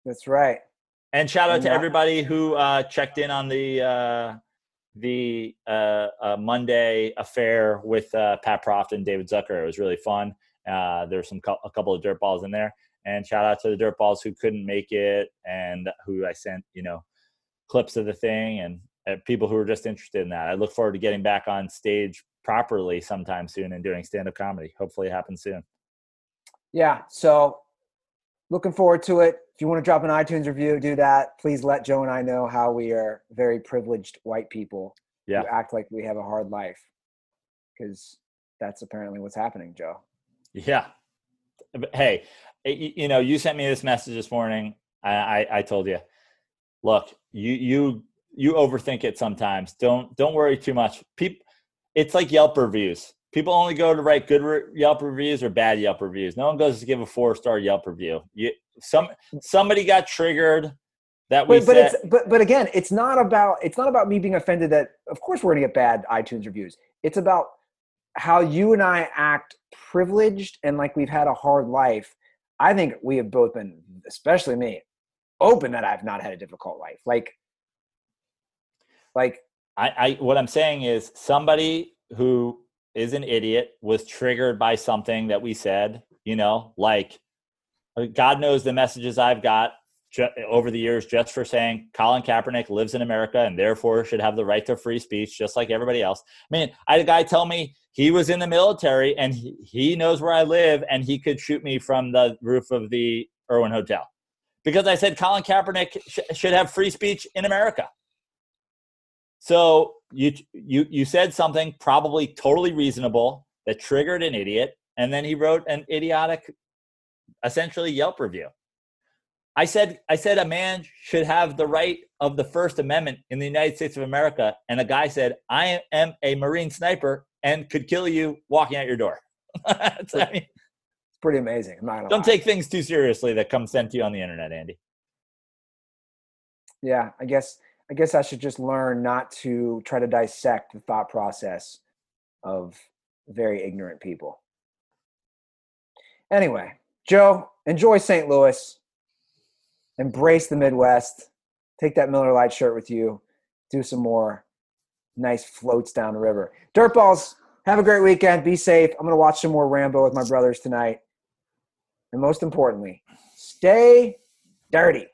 That's right. And shout out And to that- everybody who uh, checked in on the uh, the uh, uh, Monday affair with uh, Pat Proft and David Zucker. It was really fun. Uh, There's some a couple of dirt balls in there, and shout out to the dirt balls who couldn't make it and who I sent you know clips of the thing and uh, people who were just interested in that. I look forward to getting back on stage properly sometime soon and doing stand up comedy. Hopefully, it happens soon. Yeah. So looking forward to it. If you want to drop an iTunes review, do that. Please let Joe and I know how we are very privileged white people Yeah. who act like we have a hard life. Because that's apparently what's happening, Joe. Yeah. But Hey, you know, you sent me this message this morning. I, I, I told you, look, you, you, you overthink it sometimes. Don't, don't worry too much. People, it's like Yelp reviews. People only go to write good re- Yelp reviews or bad Yelp reviews. No one goes to give a four star Yelp review. You, some, somebody got triggered that we Wait, but said, it's but but again, it's not about it's not about me being offended that of course we're gonna get bad iTunes reviews. It's about how you and I act privileged and like we've had a hard life. I think we have both been, especially me, open that I've not had a difficult life. Like like I, I what I'm saying is somebody who is an idiot was triggered by something that we said, you know, like uh, God knows the messages I've got ju- over the years just for saying Colin Kaepernick lives in America and therefore should have the right to free speech just like everybody else. I mean, I had a guy tell me he was in the military and he, he knows where I live and he could shoot me from the roof of the Erwin Hotel because I said Colin Kaepernick sh- should have free speech in America. So you you you said something probably totally reasonable that triggered an idiot, and then he wrote an idiotic, essentially Yelp review. I said I said a man should have the right of the First Amendment in the United States of America, and a guy said I am a Marine sniper and could kill you walking out your door. <laughs> It's- I mean, it's pretty amazing. I'm not don't lie. take things too seriously that come sent to you on the internet, Andy. yeah, I guess I guess I should just learn not to try to dissect the thought process of very ignorant people. Anyway, Joe, enjoy St. Louis. Embrace the Midwest. Take that Miller Lite shirt with you. Do some more nice floats down the river. Dirtballs, have a great weekend. Be safe. I'm going to watch some more Rambo with my brothers tonight. And most importantly, stay dirty.